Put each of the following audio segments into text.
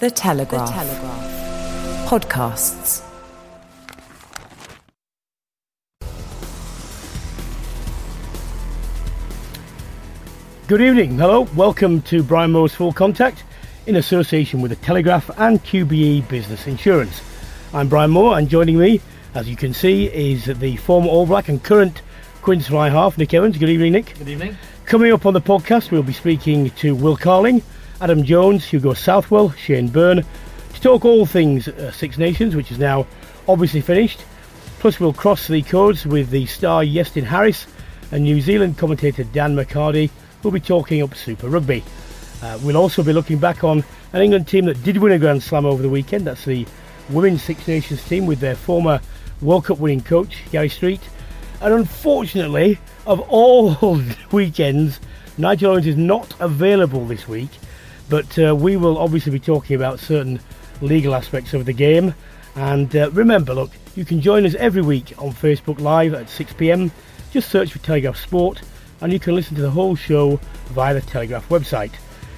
The Telegraph. The Telegraph. Podcasts. Good evening. Hello. Welcome to Brian Moore's Full Contact in association with the Telegraph and QBE Business Insurance. I'm Brian Moore and joining me, as you can see, is the former All Black and current Quins Fly half, Nick Evans. Good evening, Nick. Good evening. Coming up on the podcast, we'll be speaking to Will Carling, Adam Jones, Hugo Southwell, Shane Byrne, to talk all things uh, Six Nations, which is now obviously finished. Plus, we'll cross the codes with the star Iestyn Harris and New Zealand commentator Dan McHardy, who'll be talking up Super Rugby. Uh, we'll also be looking back on an England team that did win a Grand Slam over the weekend. That's the Women's Six Nations team with their former World Cup winning coach, Gary Street. And unfortunately, of all weekends, Nigel Owens is not available this week. But uh, we will obviously be talking about certain legal aspects of the game. And uh, remember, look, you can join us every week on Facebook Live at 6 pm. Just search for Telegraph Sport and you can listen to the whole show via the Telegraph website.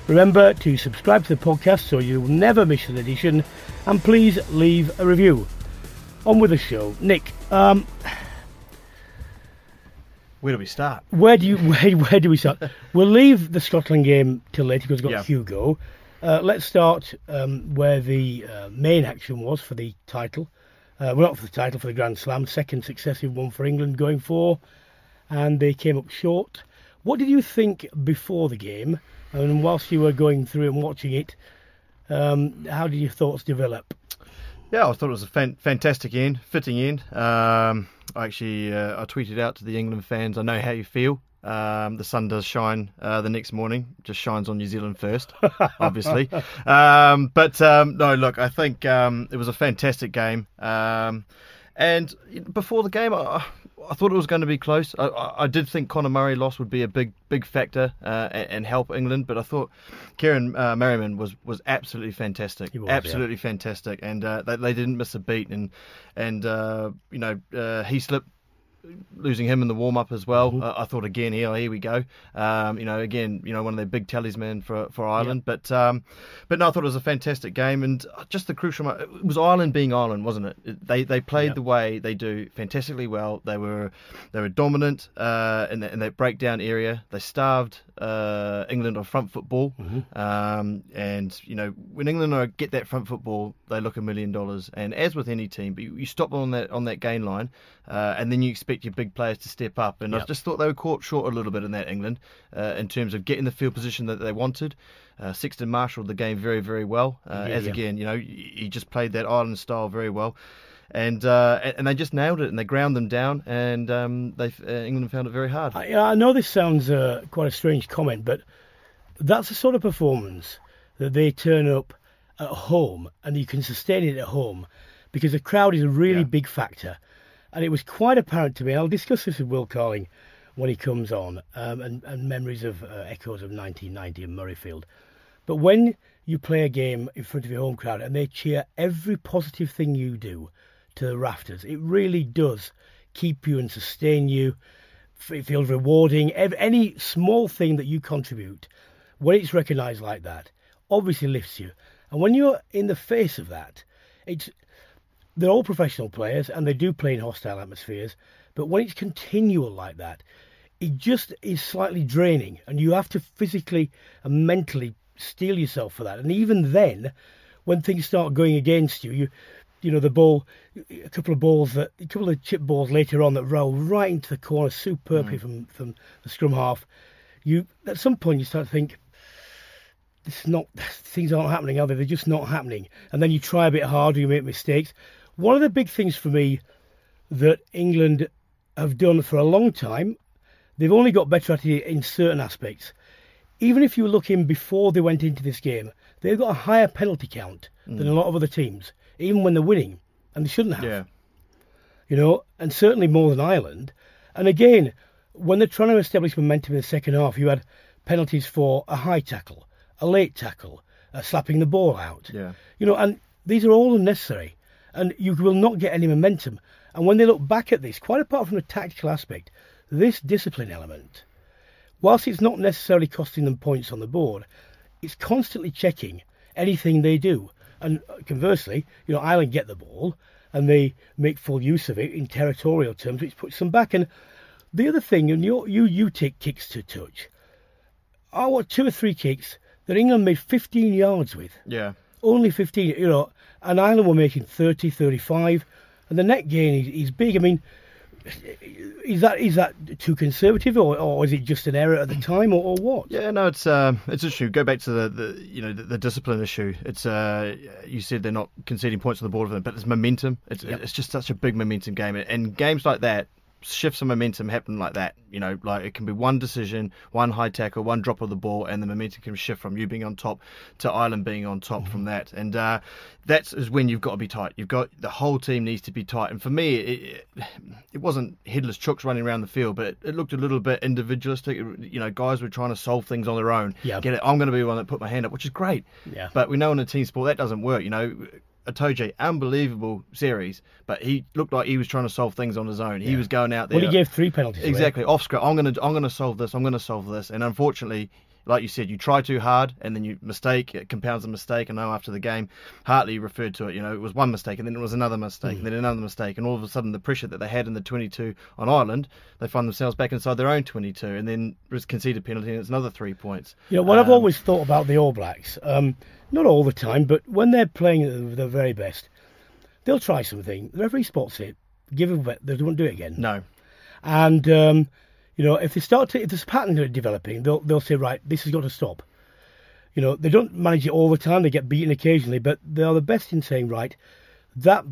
Remember to subscribe to the podcast so you'll never miss an edition, and please leave a review. On with the show, Nick. Um, Where do we start? where do you where, where do we start? we'll leave the Scotland game till later because we've got Yeah. Hugo. Uh, let's start um, where the uh, main action was for the title. Uh, well, not for the title, for the Grand Slam, second successive one for England going for, and they came up short. What did you think before the game? And whilst you were going through and watching it, um, how did your thoughts develop? Yeah, I thought it was a fan- fantastic end, fitting end. Um, I actually uh, I tweeted out to the England fans, I know how you feel. Um, the sun does shine uh, the next morning, just shines on New Zealand first, obviously. um, but um, no, look, I think um, it was a fantastic game. Um, and before the game, I, I thought it was going to be close. I, I, did think Conor Murray loss would be a big, big factor uh, and, and help England, but I thought Kieran uh, Marmion was, was absolutely fantastic, was, yeah. absolutely fantastic, and uh, they, they didn't miss a beat. And and uh, you know uh, he slipped losing him in the warm up as well. Mm-hmm. Uh, I thought again, here, here we go. Um, you know, again, you know, one of their big talisman for for Ireland. But um, but no, I thought it was a fantastic game, and just the crucial. mo- It was Ireland being Ireland, wasn't it? They they played Yeah. the way they do fantastically well. They were they were dominant uh, in, the, in that breakdown area. They starved uh, England on front football, um, and you know when England are, get that front football, they look a million dollars. And as with any team, but you, you stop on that on that gain line, uh, and then you expect your big players to step up. And I just thought they were caught short a little bit in that England uh, in terms of getting the field position that they wanted. Uh, Sexton marshalled the game very very well. Uh, Yeah, as yeah. again, you know, he just played that Ireland style very well. And, uh, and and they just nailed it, and they ground them down, and um, they uh, England found it very hard. I, I know this sounds uh, quite a strange comment, but that's the sort of performance that they turn up at home and you can sustain it at home because the crowd is a really Yeah. big factor. And it was quite apparent to me. I'll discuss this with Will Carling when he comes on um, and, and memories of uh, echoes of 1990 in Murrayfield. But when you play a game in front of your home crowd and they cheer every positive thing you do to the rafters, it really does keep you and sustain you. It feels rewarding. Any small thing that you contribute, when it's recognised like that, obviously lifts you. And when you're in the face of that, it's they're all professional players and they do play in hostile atmospheres. But when it's continual like that, it just is slightly draining, and you have to physically and mentally steel yourself for that. And even then, when things start going against you, you you know the ball, a couple of balls that a couple of chip balls later on that roll right into the corner superbly mm. from from the scrum half. You at some point you start to think this is not things aren't happening, are they? They're just not happening. And then you try a bit harder, you make mistakes. One of the big things for me that England have done for a long time, they've only got better at it in certain aspects. Even if you look in before they went into this game, they've got a higher penalty count than a lot of other teams, even when they're winning, and they shouldn't have. Yeah. You know, and certainly more than Ireland. And again, when they're trying to establish momentum in the second half, you had penalties for a high tackle, a late tackle, uh, slapping the ball out. Yeah. You know, and these are all unnecessary, and you will not get any momentum. And when they look back at this, quite apart from the tactical aspect, this discipline element, whilst it's not necessarily costing them points on the board, it's constantly checking anything they do. And uh, conversely, you know, Ireland get the ball and they make full use of it in territorial terms, which puts them back. And the other thing, and you you you take kicks to touch. I want two or three kicks that England made 15 yards with Yeah. Only 15, you know, and Ireland were making 30, 35, and the net gain is, is big. I mean, is that is that too conservative, or, or is it just an error at the time, or, or what? Yeah, no, it's um, it's interesting. Go back to the, the you know the, the discipline issue. It's uh, you said they're not conceding points on the board of them, but it's momentum. It's Yep. it's just such a big momentum game, and games like that shifts of momentum happen like that. You know, like it can be one decision, one high tackle, one drop of the ball, and the momentum can shift from you being on top to Ireland being on top from that. And uh, that is when you've got to be tight. You've got the whole team needs to be tight. And for me, it, it, wasn't headless chooks running around the field, but it, it looked a little bit individualistic. You know, guys were trying to solve things on their own. Yeah. Get it? I'm going to be the one that put my hand up, which is great. Yeah. But we know in a team sport that doesn't work. You know, Itoje, unbelievable series, but he looked like he was trying to solve things on his own. He was going out there. Well, he gave three penalties. away. Exactly off script. I'm gonna I'm gonna solve this. I'm gonna solve this. And unfortunately, like you said, you try too hard and then you mistake. It compounds the mistake. And now after the game, Hartley referred to it. You know, it was one mistake and then it was another mistake and then another mistake. And all of a sudden, the pressure that they had in the 22 on Ireland, they find themselves back inside their own 22 and then conceded penalty and it's another three points. You know, what I've Um, always thought about the All Blacks, um, not all the time, but when they're playing at their very best, they'll try something. The referee spots it, give them, a- bit they won't do it again. No. And um, you know, if they start to, if there's a pattern developing, they'll they'll say, right, this has got to stop. You know, they don't manage it all the time. They get beaten occasionally, but they are the best in saying, right, that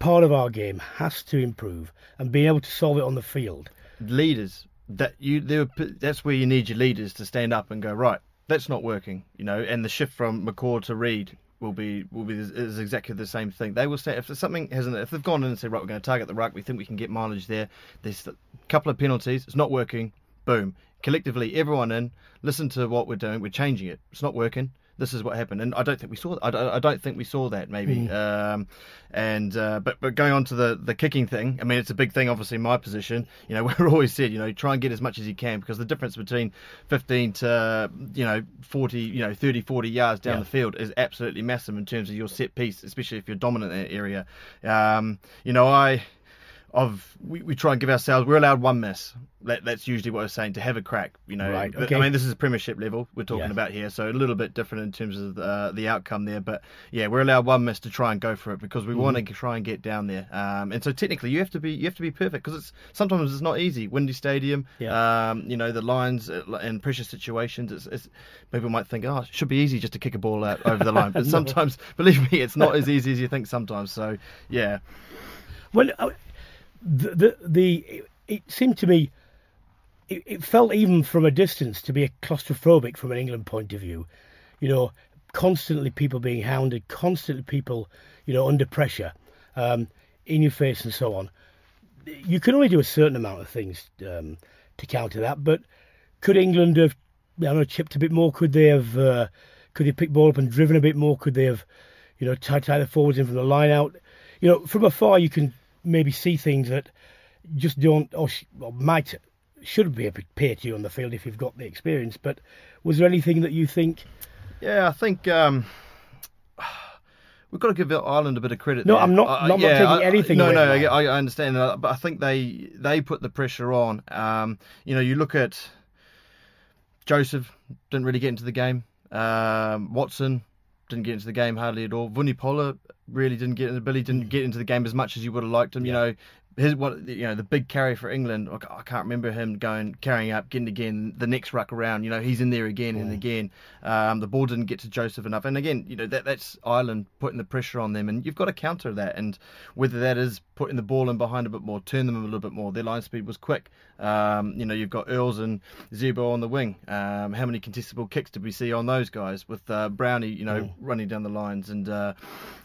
part of our game has to improve, and being able to solve it on the field. leaders that you they were, that's where you need your leaders to stand up and go right that's not working you know and the shift from McCaw to Read will be will be is, exactly the same thing. They will say if something hasn't if they've gone in and said right we're going to target the ruck we think we can get mileage there there's a couple of penalties it's not working boom. Collectively everyone in listen to what we're doing we're changing it it's not working this is what happened, and I don't think we saw. I don't, I don't think we saw that maybe. Um, and uh, but but going on to the the kicking thing, I mean it's a big thing. Obviously, in my position, you know, we're always said, you know, try and get as much as you can because the difference between 15 to you know 40, you know 30, 40 yards down Yeah. the field is absolutely massive in terms of your set piece, especially if you're dominant in that area. Um, you know, I of we, we try and give ourselves we're allowed one miss. That, that's usually what I was saying to have a crack. You know, Right, okay. I mean this is Premiership level we're talking Yeah. about here, so a little bit different in terms of the, the outcome there. But yeah, we're allowed one miss to try and go for it because we want to try and get down there. Um, and so technically you have to be you have to be perfect because it's sometimes it's not easy. Windy Stadium, Yeah. um, you know the lines uh, in pressure situations. It's, it's people might think oh it should be easy just to kick a ball out over the line, but sometimes believe me it's not as easy as you think sometimes. So yeah. Well, uh, the the, the it, seemed to me, it, it felt even from a distance to be claustrophobic from an England point of view. You know, constantly people being hounded, constantly people, you know, under pressure, um, in your face and so on. You can only do a certain amount of things um, to counter that, but could England have, I don't know, chipped a bit more? Could they have, uh, could they pick ball up and driven a bit more? Could they have, you know, tied, tied the forwards in from the line out? You know, from afar you can maybe see things that just don't or, sh- or might should be appear to you on the field if you've got the experience. But was there anything that you think? Yeah, I think um, we've got to give Ireland a bit of credit. No, there. I'm not- Uh, I'm not yeah, taking I- anything No, away no, I. I understand, uh, but I think they they put the pressure on. Um, you know, you look at Joseph didn't really get into the game. Um, Watson didn't get into the game hardly at all. Vunipola really didn't get into Billy didn't get into the game as much as you would have liked him. You know, his what you know the big carry for England. I can't remember him going carrying up, getting again the next ruck around. You know, he's in there again and again. Um, the ball didn't get to Joseph enough, and again, you know that that's Ireland putting the pressure on them, and you've got to counter that. And whether that is putting the ball in behind a bit more, turn them a little bit more. Their line speed was quick. Um, you know, you've got Earls and Zebo on the wing. Um, how many contestable kicks did we see on those guys with uh, Brownie? You know, running down the lines and. Uh,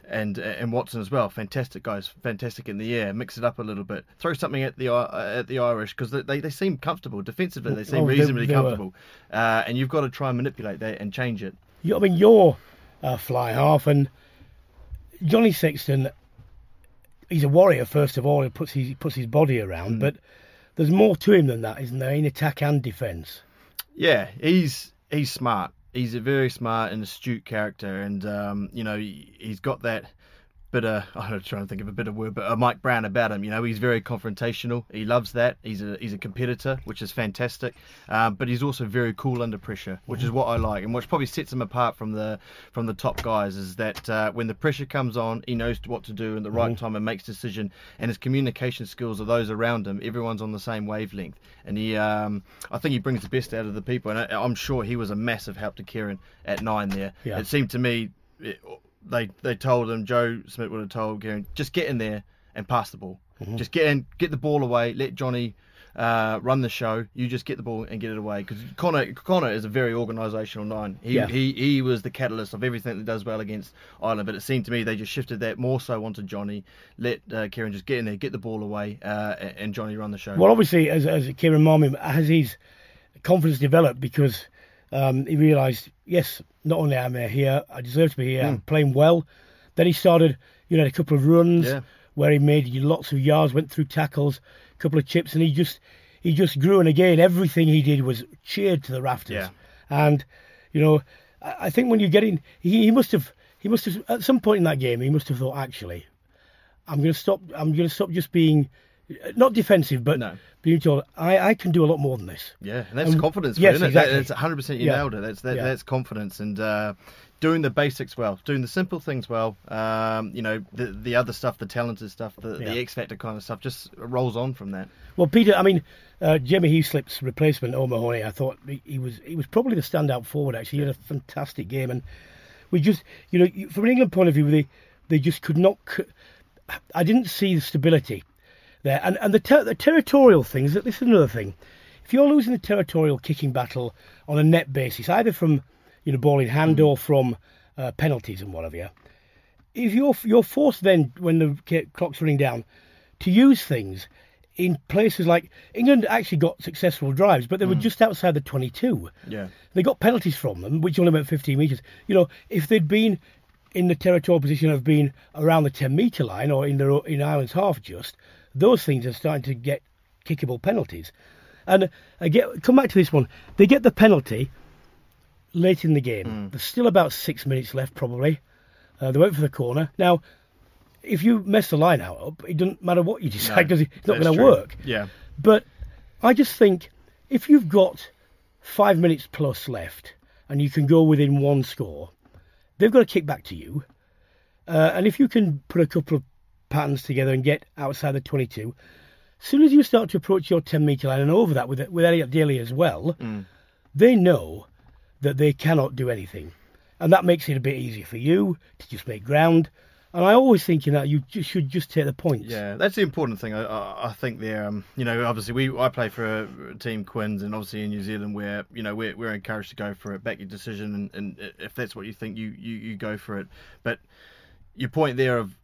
and and Watson as well. Fantastic guys, fantastic in the air. Mix it up a little bit. Throw something at the uh, at the Irish because they, they seem comfortable defensively. They seem Oh, reasonably they were. comfortable, uh, and you've got to try and manipulate that and change it. You, I mean, you're a fly half, and Johnny Sexton, he's a warrior first of all. He puts his he puts his body around, but there's more to him than that, isn't there? In attack and defence. Yeah, he's he's smart. He's a very smart and astute character, and um, you know he, he's got that bit of I'm trying to think of a better word, but a Mike Brown about him. You know, he's very confrontational. He loves that. He's a he's a competitor, which is fantastic. Um, but he's also very cool under pressure, which is what I like, and which probably sets him apart from the from the top guys. Is that uh, when the pressure comes on, he knows what to do in the right time and makes decision. And his communication skills of those around him, everyone's on the same wavelength. And he, um, I think he brings the best out of the people. And I, I'm sure he was a massive help to Kieran at nine there. Yeah. It seemed to me. It, they they told him Joe Schmidt would have told Kieran just get in there and pass the ball. Just get in, get the ball away, let Johnny uh, run the show. You just get the ball and get it away because Conor Conor is a very organisational nine. He, Yeah. he he was the catalyst of everything that does well against Ireland. But it seemed to me they just shifted that more so onto Johnny. Let uh, Kieran just get in there, get the ball away, uh, and and Johnny run the show. Well, obviously, as as Kieran Marmion has his confidence developed because um, he realised, yes, not only am I here, I deserve to be here. I'm playing well. Then he started, you know, a couple of runs Yeah. where he made lots of yards, went through tackles, a couple of chips, and he just he just grew. And again, everything he did was cheered to the rafters. Yeah. And you know, I, I think when you get in, he, he must have he must have at some point in that game he must have thought actually, I'm going to stop. I'm going to stop just being not defensive, but No. being told I, I can do a lot more than this. Yeah, and that's Um, confidence. yes, isn't it? exactly. That, that's 100. percent You Yeah. nailed it. That's that, Yeah. that's confidence and uh, doing the basics well, doing the simple things well. Um, you know, the the other stuff, the talented stuff, the, Yeah. the X factor kind of stuff, just rolls on from that. Well, Peter, I mean, uh, Jimmy Heaslip's replacement, O'Mahony, I thought he, he was he was probably the standout forward. Actually, he had a fantastic game, and we just, you know, from an England point of view, they they just could not. I didn't see the stability there, and and the, ter- the territorial things. That this is another thing. If you're losing the territorial kicking battle on a net basis, either from you know ball in hand or from uh, penalties and whatever, yeah, if you're you're forced then when the clock's running down to use things in places like England actually got successful drives, but they were just outside the 22. Yeah. They got penalties from them, which only went 15 metres. You know, if they'd been in the territorial position of being around the 10 metre line or in the in Ireland's half just, those things are starting to get kickable penalties. And I get come back to this one. They get the penalty late in the game. There's still about six minutes left, probably. Uh, they went for the corner. Now, if you mess the line out up, it doesn't matter what you decide because it's not going to work. Yeah. But I just think if you've got five minutes plus left and you can go within one score, they've got to kick back to you. Uh, and if you can put a couple of patterns together and get outside the 22, as soon as you start to approach your 10 metre line and over that with, with Elliot Daly as well, they know that they cannot do anything. And that makes it a bit easier for you to just make ground. And I always think in that you just should just take the points. Yeah, that's the important thing. I, I, I think there, um, you know, obviously we I play for a team Quins, and obviously in New Zealand where you know we're, we're encouraged to go for it, back your decision, and, and if that's what you think, you, you you go for it. But your point there of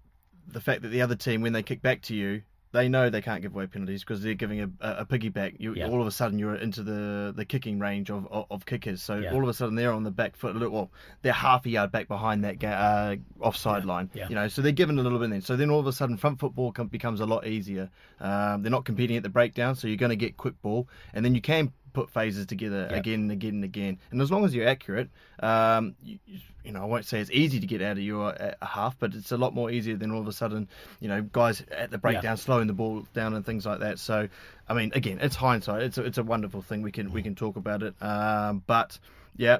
the fact that the other team, when they kick back to you, they know they can't give away penalties because they're giving a, a, piggyback. You, Yeah. All of a sudden, you're into the, the kicking range of, of, of kickers. So Yeah. all of a sudden, they're on the back foot. a little- Well, they're half a yard back behind that ga- uh, offside line. Yeah. You know, so they're given a little bit then. So then all of a sudden, front football com- becomes a lot easier. Um, they're not competing at the breakdown, so you're going to get quick ball, and then you can put phases together again and again and again. And as long as you're accurate, um, you, you know, I won't say it's easy to get out of your uh, half, but it's a lot more easier than all of a sudden, you know, guys at the breakdown slowing the ball down and things like that. So, I mean, again, it's hindsight. It's a, it's a wonderful thing. We can we can talk about it. Um, but yeah,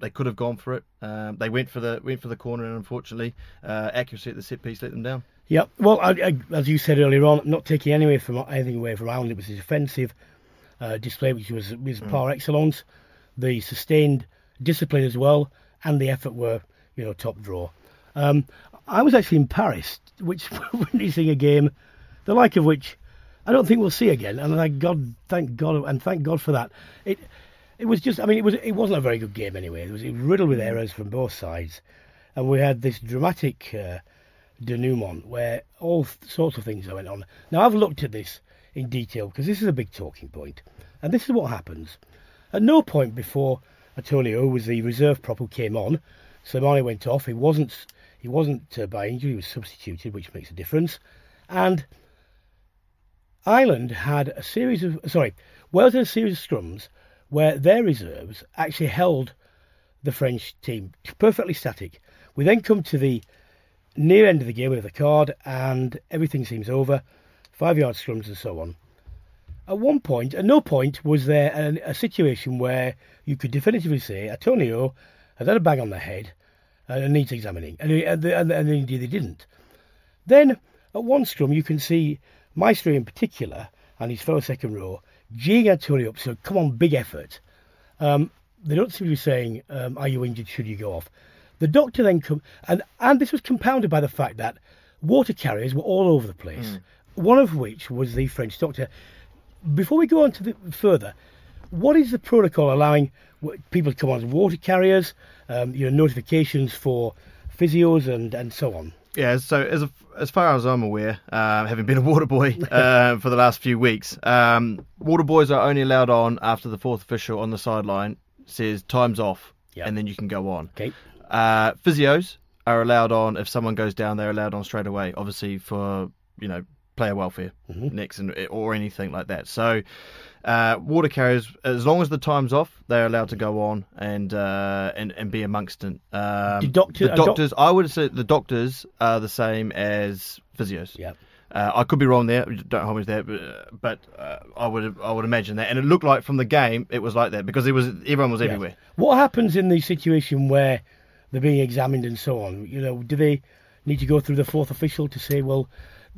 they could have gone for it. Um, they went for the went for the corner, and unfortunately, uh, accuracy at the set piece let them down. Yeah, well, I, I, as you said earlier on, not taking anyway from anything away from Ireland, it was defensive uh, display, which was was par excellence. The sustained discipline as well, and the effort were, you know, top draw. Um, I was actually in Paris, which witnessing a game, the like of which I don't think we'll see again. And thank God, thank God, and thank God for that. It it was just, I mean, it was it wasn't a very good game anyway. It was, it was riddled with errors from both sides, and we had this dramatic uh, denouement where all sorts of things went on. Now I've looked at this in detail because this is a big talking point, and this is what happens. At no point before Atonio, was the reserve prop who came on, Slimani went off. He wasn't he wasn't uh, by injury. He was substituted, which makes a difference. And Ireland had a series of sorry, Wales had a series of scrums where their reserves actually held the French team perfectly static. We then come to the near end of the game with the card, and everything seems over. Five yard scrums and so on. At one point, at no point was there an, a situation where you could definitively say Atonio has had a bang on the head and needs examining, and, and, and, and indeed they didn't. Then at one scrum, you can see Maestri in particular and his fellow second row geeing Atonio up, so come on, big effort. Um, they don't seem to be saying, um, "Are you injured? Should you go off?" The doctor then come and and this was compounded by the fact that water carriers were all over the place. One of which was the French doctor. Before we go on to the further, what is the protocol allowing people to come on as water carriers? Um, you know, notifications for physios and and so on. Yeah, so as as far as I'm aware, uh, having been a water boy uh, for the last few weeks, um, water boys are only allowed on after the fourth official on the sideline says time's off, Yep. and then you can go on. Okay. Uh, physios are allowed on if someone goes down. They're allowed on straight away, obviously for you know player welfare next and or anything like that. So. Uh, water carriers, as long as the time's off, they're allowed to go on and uh, and and be amongst it. Um, Do doctor- the a doc- doctors, I would say the doctors are the same as physios. Yeah. Uh, I could be wrong there. Don't hold me to that, but, but uh, I would I would imagine that, and it looked like from the game it was like that because it was everyone was everywhere. What happens in the situation where they're being examined and so on? You know, do they need to go through the fourth official to say, well,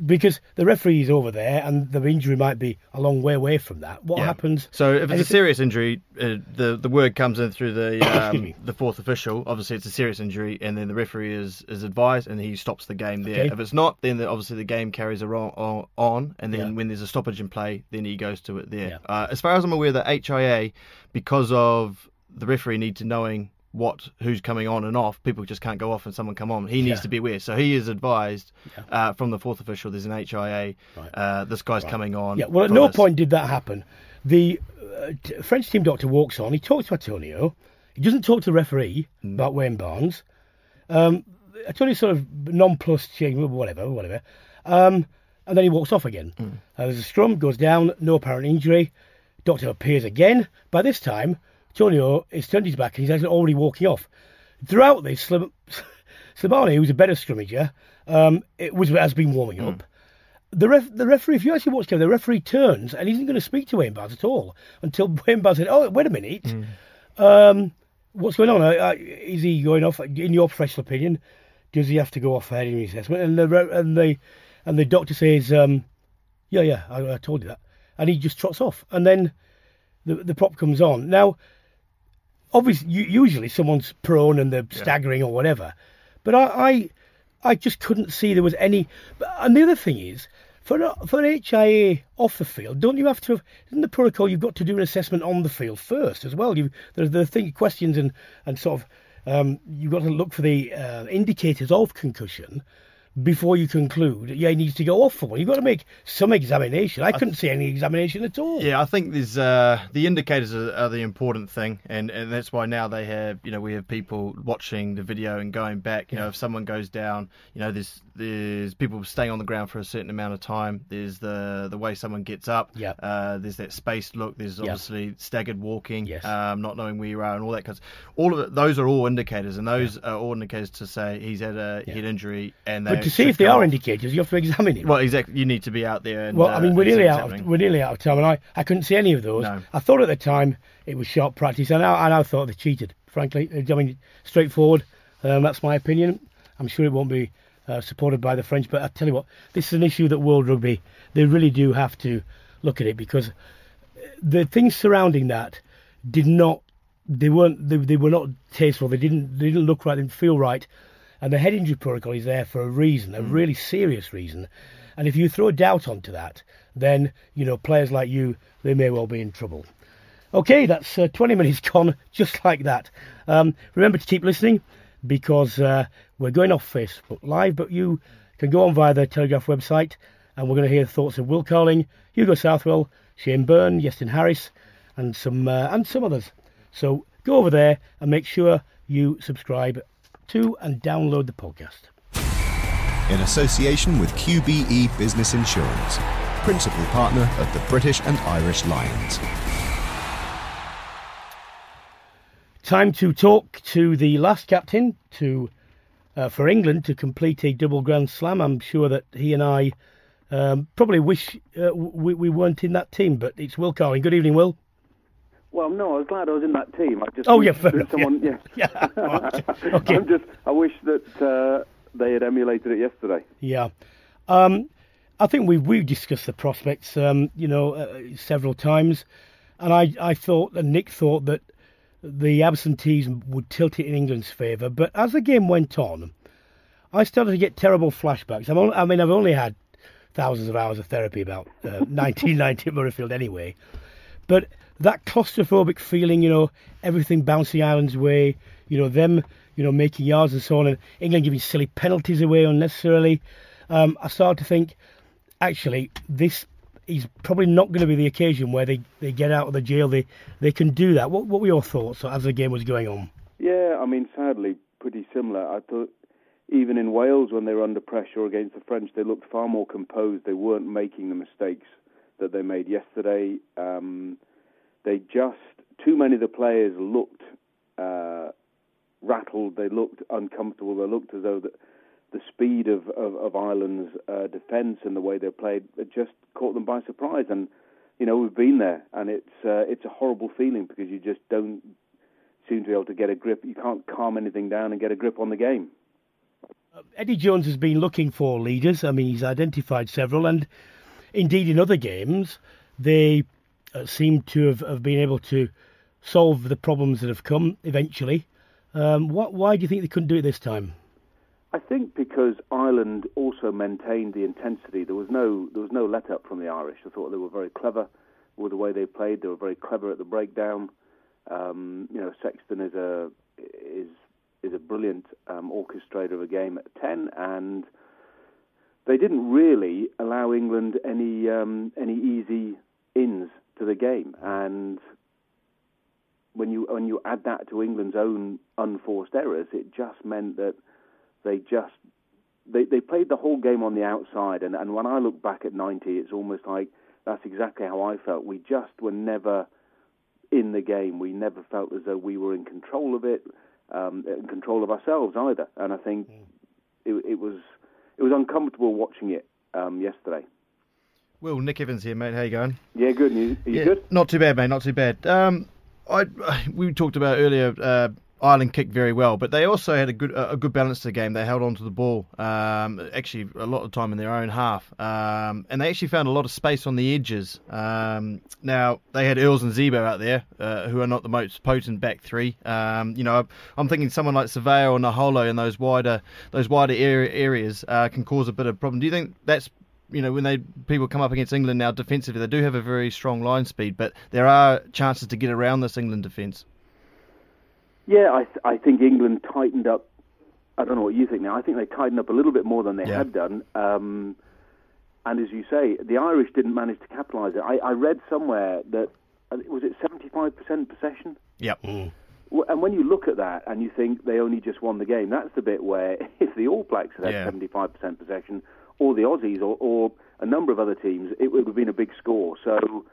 because the referee is over there and the injury might be a long way away from that? What Yeah. happens? So if it's a serious injury, uh, the the word comes in through the um, the fourth official. Obviously, it's a serious injury, and then the referee is, is advised, and he stops the game there. Okay. If it's not, then the, obviously the game carries on, on, on and then Yeah. when there's a stoppage in play, then he goes to it there. Yeah. Uh, as far as I'm aware, the HIA, because of the referee need to knowing what who's coming on and off, people just can't go off and someone come on. He needs Yeah. to be aware, so he is advised uh, from the fourth official. There's an HIA. Right. Uh, this guy's coming on. Yeah, well, at no this. point did that happen. The uh, t- French team doctor walks on. He talks to Atonio. He doesn't talk to the referee Mm. about Wayne Barnes. Um, Atonio's sort of nonplussed, saying whatever, whatever. Um, and then he walks off again. Mm. Uh, there's a scrum, goes down, no apparent injury. Doctor appears again. By this time, Atonio has turned his back and he's actually already walking off. Throughout this, Slim- Slimani, who's a better scrummager, um, it was has been warming up the ref, the referee, if you actually watch the game, the referee turns and isn't going to speak to Wayne Barnes at all until Wayne Barnes said, "Oh, wait a minute, um, what's going on? Uh, is he going off? In your professional opinion, does he have to go off for head injury assessment?" And the and the and the doctor says, um, "Yeah, yeah, I, I told you that," and he just trots off, and then the the prop comes on. Now, obviously, usually someone's prone and they're staggering or whatever, but I, I I just couldn't see there was any. And the other thing is, for for HIA off the field, don't you have to? Isn't the protocol you've got to do an assessment on the field first as well? You there's the thing questions and and sort of um, you've got to look for the uh, indicators of concussion before you conclude, yeah, he needs to go off for one. You've got to make some examination. I couldn't see any examination at all. Yeah, I think there's uh, the indicators are, are, the important thing, and, and that's why now they have you know we have people watching the video and going back. You yeah. know, if someone goes down, you know, there's there's people staying on the ground for a certain amount of time. There's the the way someone gets up. Yeah. Uh, there's that spaced look. There's obviously yeah. staggered walking. Yes. Um, not knowing where you are and all that. Because all of it, those are all indicators, and those yeah. are all indicators to say he's had a head injury and they to see if they are indicators, you have to examine it. Well, exactly. You need to be out there. And, well, I mean, we're nearly out. Of, we're nearly out of time, and I, I couldn't see any of those. No. I thought at the time it was sharp practice, and I, and I thought they cheated. Frankly, I mean, straightforward. Um, that's my opinion. I'm sure it won't be uh, supported by the French, but I tell you what, this is an issue that World Rugby they really do have to look at it because the things surrounding that did not they weren't they, they were not tasteful. They didn't they didn't look right. They didn't feel right. And the head injury protocol is there for a reason, a mm. really serious reason. And if you throw a doubt onto that, then, you know, players like you, they may well be in trouble. Okay, that's uh, 20 minutes gone, just like that. Um, remember to keep listening because uh, we're going off Facebook Live, but you can go on via the Telegraph website and we're going to hear the thoughts of Will Carling, Hugo Southwell, Shane Byrne, Iestyn Harris, and some uh, and some others. So go over there and make sure you subscribe to and download the podcast. In association with QBE Business Insurance, principal partner of the British and Irish Lions. Time to talk to the last captain to uh, for England to complete a double Grand Slam. I'm sure that he and I um, probably wish uh, we, we, weren't in that team, but it's Will Carling. Good evening, Will. Well, no, I was glad I was in that team. I just oh yeah, fair someone, yeah. yeah. okay. I'm just I wish that uh, they had emulated it yesterday. Yeah, um, I think we've we discussed the prospects, um, you know, uh, several times, and I I thought and Nick thought that the absentees would tilt it in England's favour, but as the game went on, I started to get terrible flashbacks. I'm only, I mean, I've only had thousands of hours of therapy about uh, 1990 at Murrayfield anyway, but that claustrophobic feeling, you know, everything bouncing Ireland's way, you know, them, you know, making yards and so on, and England giving silly penalties away unnecessarily. Um, I started to think, actually, this is probably not going to be the occasion where they, they get out of the jail. They they can do that. What what were your thoughts as the game was going on? Yeah, I mean, sadly, pretty similar. I thought even in Wales when they were under pressure against the French, they looked far more composed. They weren't making the mistakes that they made yesterday. Um, they just too many of the players looked uh, rattled. They looked uncomfortable. They looked as though the, speed of, of, of Ireland's uh, defence and the way they played it just caught them by surprise. And you know we've been there, and it's uh, it's a horrible feeling because you just don't seem to be able to get a grip. You can't calm anything down and get a grip on the game. Uh, Eddie Jones has been looking for leaders. I mean, he's identified several, and indeed in other games they uh, seem to have, have been able to solve the problems that have come eventually. Um, what, why do you think they couldn't do it this time? I think because Ireland also maintained the intensity. There was no there was no let up from the Irish. I thought they were very clever with the way they played. They were very clever at the breakdown. Um, you know, Sexton is a is is a brilliant um, orchestrator of a game at ten, and they didn't really allow England any um, any easy ins to the game. And when you when you add that to England's own unforced errors, it just meant that they just they, they played the whole game on the outside. And, and when I look back at 90, it's almost like that's exactly how I felt. We just were never in the game. We never felt as though we were in control of it, um, in control of ourselves either. And I think mm. it, it was it was uncomfortable watching it um, yesterday. Will Nick Evans here, mate. How you going? Yeah, good. You, are you yeah, good? Not too bad, mate. Not too bad. Um, I we talked about earlier. Uh, Ireland kicked very well, but they also had a good a good balance to the game. They held on to the ball, um, actually a lot of time in their own half, um, and they actually found a lot of space on the edges. Um, now they had Earls and Zebo out there, uh, who are not the most potent back three. Um, you know, I'm thinking someone like Savea or Naholo in those wider those wider area, areas uh, can cause a bit of problem. Do you think that's you know, when they people come up against England now defensively, they do have a very strong line speed, but there are chances to get around this England defence. Yeah, I, th- I think England tightened up I don't know what you think now. I think they tightened up a little bit more than they Yeah. had done. Um, and as you say, the Irish didn't manage to capitalise it. I, I read somewhere that uh, was it 75% possession. Yep. W- And when you look at that and you think they only just won the game, that's the bit where if the All Blacks had Yeah. had 75% possession, or the Aussies, or, or a number of other teams, it would have been a big score. So,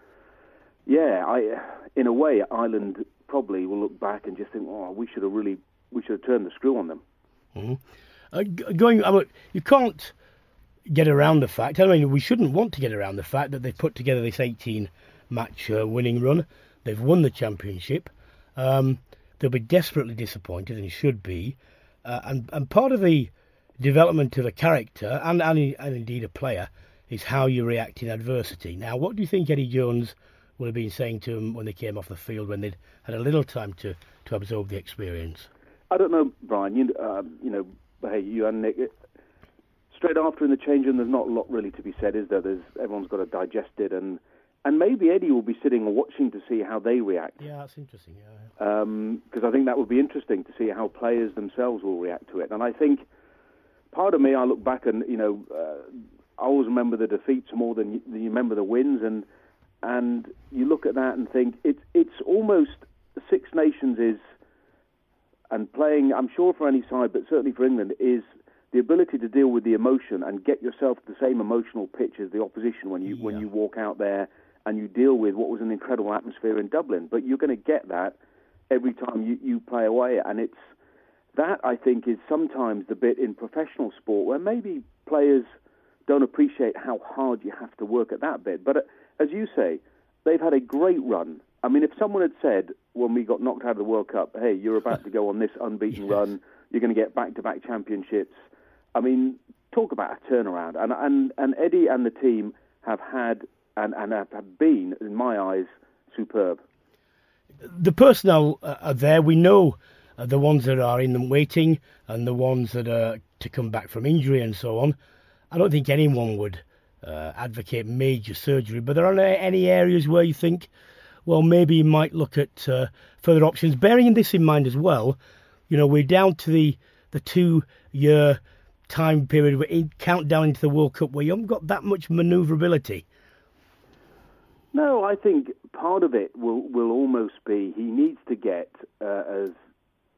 yeah, I, in a way, Ireland probably will look back and just think, oh, we should have really, we should have turned the screw on them. Uh, going, I mean, you can't get around the fact. I mean, we shouldn't want to get around the fact that they've put together this 18 match uh, winning run. They've won the championship. Um, they'll be desperately disappointed and should be. Uh, and and part of the development of a character and, and and indeed a player is how you react in adversity. Now, what do you think Eddie Jones would have been saying to them when they came off the field when they'd had a little time to, to absorb the experience? I don't know, Brian. You, um, you know, hey, you and Nick. Straight after in the change room, there's not a lot really to be said, is there? There's everyone's got to digest it, and and maybe Eddie will be sitting and watching to see how they react, Yeah, that's interesting. Yeah. because I think that would be interesting to see how players themselves will react to it. And I think part of me, I look back and you know, uh, I always remember the defeats more than you, than you remember the wins, and and you look at that and think it's it's almost Six Nations is and playing, I'm sure for any side, but certainly for England, is the ability to deal with the emotion and get yourself to the same emotional pitch as the opposition when you when you walk out there and you deal with what was an incredible atmosphere in Dublin. But you're going to get that every time you, you play away, and it's that I think is sometimes the bit in professional sport where maybe players don't appreciate how hard you have to work at that bit. But uh, as you say, they've had a great run. I mean, if someone had said when we got knocked out of the World Cup, "Hey, you're about to go on this unbeaten run. You're going to get back-to-back championships." I mean, talk about a turnaround. And and and Eddie and the team have had and and have have been, in my eyes, superb. the personnel uh, are there. We know uh, the ones that are in them waiting and the ones that are to come back from injury and so on. I don't think anyone would uh, advocate major surgery, but there are any areas where you think, well, maybe you might look at uh, further options. Bearing this in mind as well, you know, we're down to the the two year time period, we're in countdown into the World Cup where you haven't got that much manoeuvrability. No, I think part of it will will almost be he needs to get, uh, as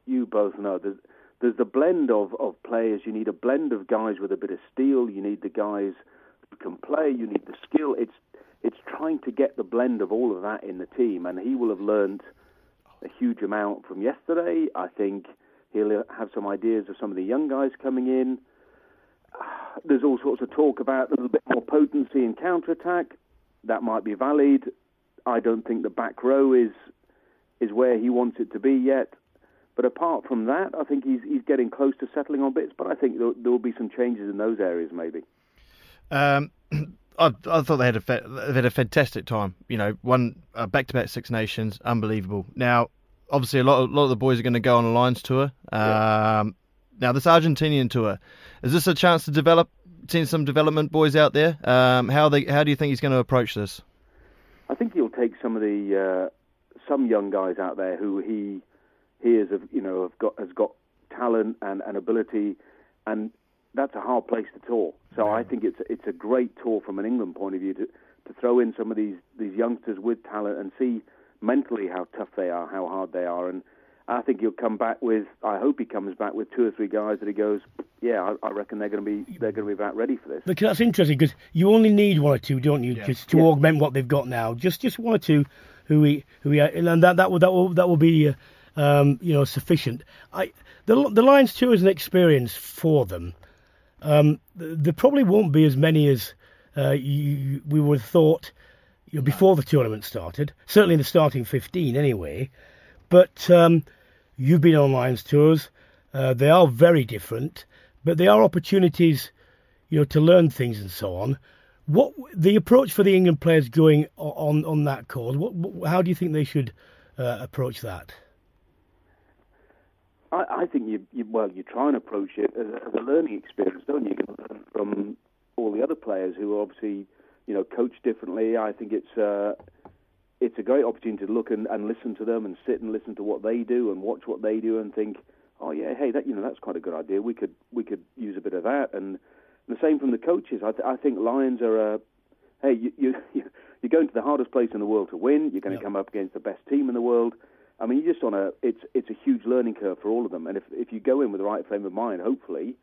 you both know, there's, there's the blend of, of players. You need a blend of guys with a bit of steel. You need the guys who can play. You need the skill. It's it's trying to get the blend of all of that in the team, and he will have learned a huge amount from yesterday. I think he'll have some ideas of some of the young guys coming in. There's all sorts of talk about a little bit more potency in counter attack that might be valid. I don't think the back row is is where he wants it to be yet. But apart from that, I think he's he's getting close to settling on bits. But I think there, there will be some changes in those areas, maybe. Um, I, I thought they had a fa- they had a fantastic time. You know, one uh, back-to-back Six Nations, unbelievable. Now, obviously, a lot of, a lot of the boys are going to go on a Lions tour. Um, Now, this Argentinian tour is this a chance to develop? Seeing some development boys out there. Um, how they how do you think he's going to approach this? I think he'll take some of the uh, some young guys out there who he he is you know have got has got talent and, and ability, and that's a hard place to tour. So I think it's it's a great tour from an England point of view to to throw in some of these these youngsters with talent and see mentally how tough they are, how hard they are, and I think he'll come back with. I hope he comes back with two or three guys that he goes. Yeah, I, I reckon they're going to be they're going to be about ready for this. Look, that's interesting because you only need one or two, don't you, just to Yeah. augment what they've got now. Just just one or two who we who we and that that will that will that will be uh, um, you know sufficient. I the the Lions tour is an experience for them. Um, there probably won't be as many as uh, you, we would have thought you know, before the tournament started. Certainly in the starting fifteen, anyway. But um, you've been on Lions tours. Uh, they are very different, but they are opportunities you know, to learn things and so on. What the approach for the England players going on on that? What, what how do you think they should uh, approach that? I, I think you, you well you try and approach it as, a- as a learning experience, don't you? You learn from all the other players who obviously you know coach differently. I think it's uh, it's a great opportunity to look and, and listen to them and sit and listen to what they do and watch what they do and think, oh yeah, hey, that you know that's quite a good idea. We could we could use a bit of that, and the same from the coaches. I, th- I think Lions are a hey, you, you you're going to the hardest place in the world to win. You're going to come up against the best team in the world. I mean, you just on a it's it's a huge learning curve for all of them. And if if you go in with the right frame of mind, hopefully,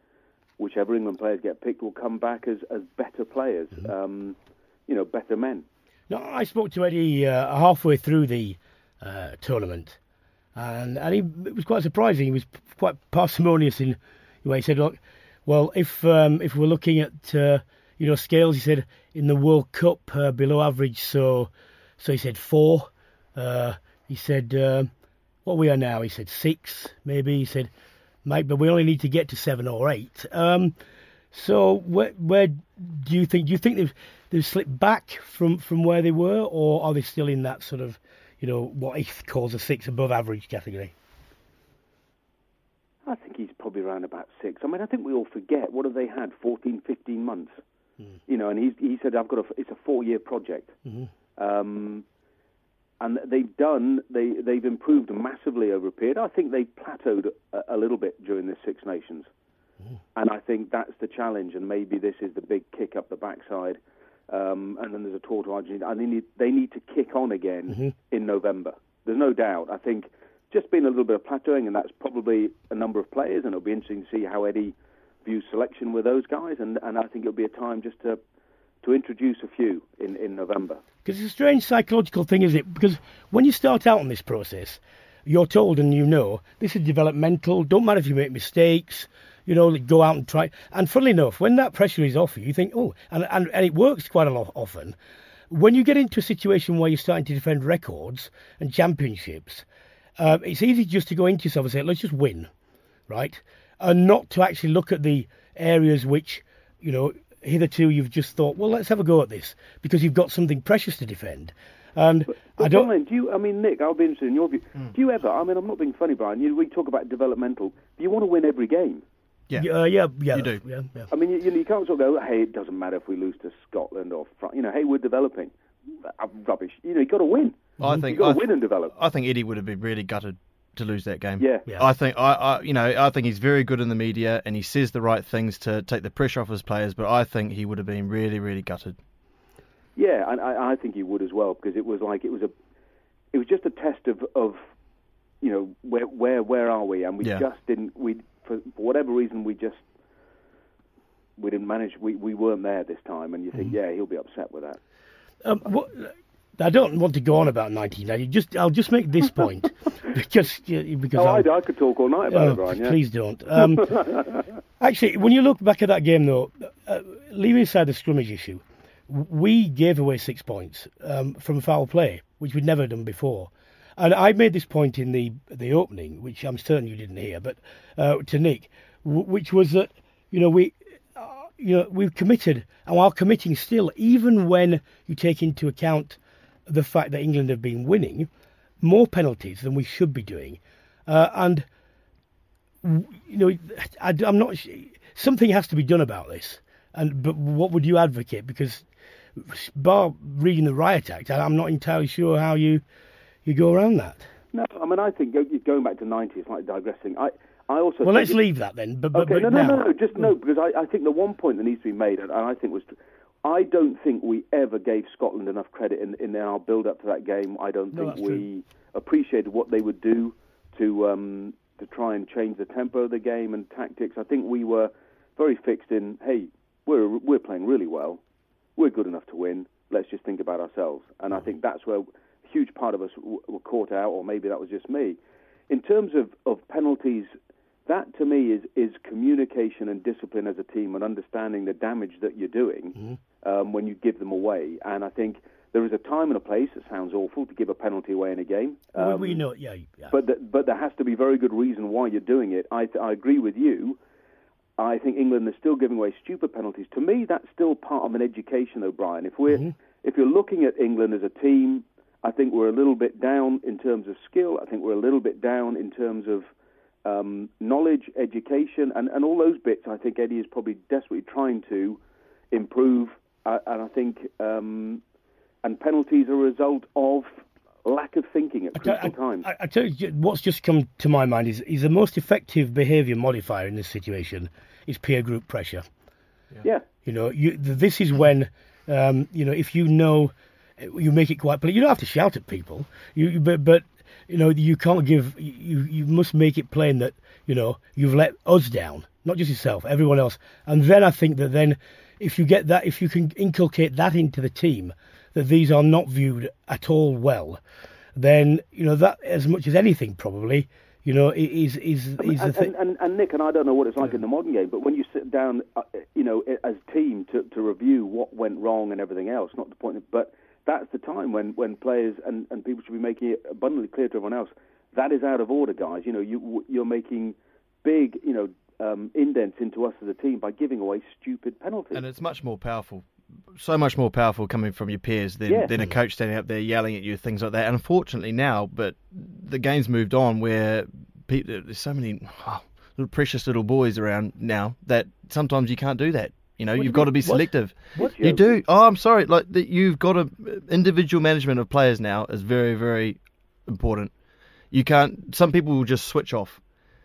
whichever England players get picked will come back as as better players, mm-hmm. um, you know, better men. No, I spoke to Eddie uh, halfway through the uh, tournament, and and he it was quite surprising. He was quite parsimonious in the way he said, "Look, well, if um, if we're looking at uh, you know scales, he said in the World Cup uh, below average, so so he said four. He said, uh, what we are now? He said six, maybe. He said, mate, but we only need to get to seven or eight. Um, so where where do you think? Do you think they've they've slipped back from, from where they were, or are they still in that sort of, you know, what he calls a six above average category? I think he's probably around about six. I mean, I think we all forget what have they had 14, 15 months. Mm. You know, and he he said I've got a it's a four year project. Mm-hmm. Um, and they've done they they've improved massively over a period. I think they plateaued a, a little bit during the Six Nations, mm. and I think that's the challenge. And maybe this is the big kick up the backside. Um, and then there's a tour to Argentina. And they need they need to kick on again mm-hmm. in November. There's no doubt. I think just been a little bit of plateauing, and that's probably a number of players. And it'll be interesting to see how Eddie views selection with those guys. And and I think it'll be a time just to to introduce a few in, in November. Because it's a strange psychological thing, isn't it? Because when you start out on this process, you're told and you know this is developmental. Don't matter if you make mistakes. You know, go out and try. And funnily enough, when that pressure is off you, you think, oh, and, and, and it works quite a lot often. When you get into a situation where you're starting to defend records and championships, uh, it's easy just to go into yourself and say, let's just win, right? And not to actually look at the areas which, you know, hitherto you've just thought, well, let's have a go at this because you've got something precious to defend. And but, but I don't. Brian, do you? I mean, Nick, I'll be interested in your view. Mm. Do you ever? I mean, I'm not being funny, Brian. You, we talk about developmental. Do you want to win every game? Yeah, uh, yeah, yeah. You do. Yeah, yeah. I mean, you, you, know, you can't sort of go, hey, it doesn't matter if we lose to Scotland or France. You know, hey, we're developing. Uh, rubbish. You know, you got to win. I think you got to th- win and develop. I think Eddie would have been really gutted to lose that game. Yeah. yeah. I think I, I you know I think he's very good in the media and he says the right things to take the pressure off his players, but I think he would have been really really gutted. Yeah, and I, I think he would as well because it was like it was a it was just a test of of you know where where where are we and we yeah. just didn't we for, for whatever reason we just we didn't manage we, we weren't there this time and you think mm-hmm. yeah he'll be upset with that. Um, what, I don't want to go on about 1990. Just I'll just make this point because because oh, I, I, could talk all night about oh, it, Brian. Yeah? Please don't. Um, actually, when you look back at that game, though, uh, leaving aside the scrummage issue, we gave away six points um, from foul play, which we'd never done before. And I made this point in the the opening, which I'm certain you didn't hear, but uh, to Nick, w- which was that you know we uh, you know we've committed and are committing still, even when you take into account the fact that England have been winning more penalties than we should be doing, uh, and you know, I, am not. Something has to be done about this. And but what would you advocate? Because bar reading the riot act, I'm not entirely sure how you you go around that. No, I mean I think going back to 90 is like digressing. I I also well let's leave that then. But, but okay, but no, now. no, no, no, just no, because I, I think the one point that needs to be made, and I think was I don't think we ever gave Scotland enough credit in, in our build up to that game. I don't no, think we true. appreciated what they would do to um, to try and change the tempo of the game and tactics. I think we were very fixed in, hey, we're we're playing really well, we're good enough to win. Let's just think about ourselves. And I think that's where a huge part of us were caught out, or maybe that was just me. In terms of, of penalties that to me is is communication and discipline as a team and understanding the damage that you're doing mm-hmm. um, when you give them away. And I think there is a time and a place. It sounds awful to give a penalty away in a game. Um, well, we know, yeah, yeah. But the, but there has to be very good reason why you're doing it. I I agree with you. I think England is still giving away stupid penalties. To me, that's still part of an education, O'Brien. If we're mm-hmm. if you're looking at England as a team, I think we're a little bit down in terms of skill. I think we're a little bit down in terms of um, knowledge, education, and, and all those bits, I think Eddie is probably desperately trying to improve. Uh, and I think, um, and penalties are a result of lack of thinking at crucial times. I, I tell you, what's just come to my mind is, is the most effective behaviour modifier in this situation is peer group pressure. Yeah. You know, you, this is when, um, you know, if you know, you make it quite. But you don't have to shout at people. You, but, but you know, you can't give. You, you must make it plain that you know you've let us down, not just yourself, everyone else. And then I think that then, if you get that, if you can inculcate that into the team, that these are not viewed at all well, then you know that as much as anything probably you know, is is is and, the thing. And, and, and, Nick and I don't know what it's like in the modern game, but when you sit down, uh, you know, as team to, to review what went wrong and everything else, not the point, of, but that's the time when, when players and, and people should be making it abundantly clear to everyone else that is out of order, guys. You know, you you're making big, you know, um, indents into us as a team by giving away stupid penalties. And it's much more powerful so much more powerful coming from your peers than, yeah. than a coach standing up there yelling at you, things like that. And unfortunately now, but the game's moved on where people, there's so many oh, little precious little boys around now that sometimes you can't do that. You know, what you've got to be selective. What? You do. Oh, I'm sorry. Like that, you've got a individual management of players now is very, very important. You can't. Some people will just switch off.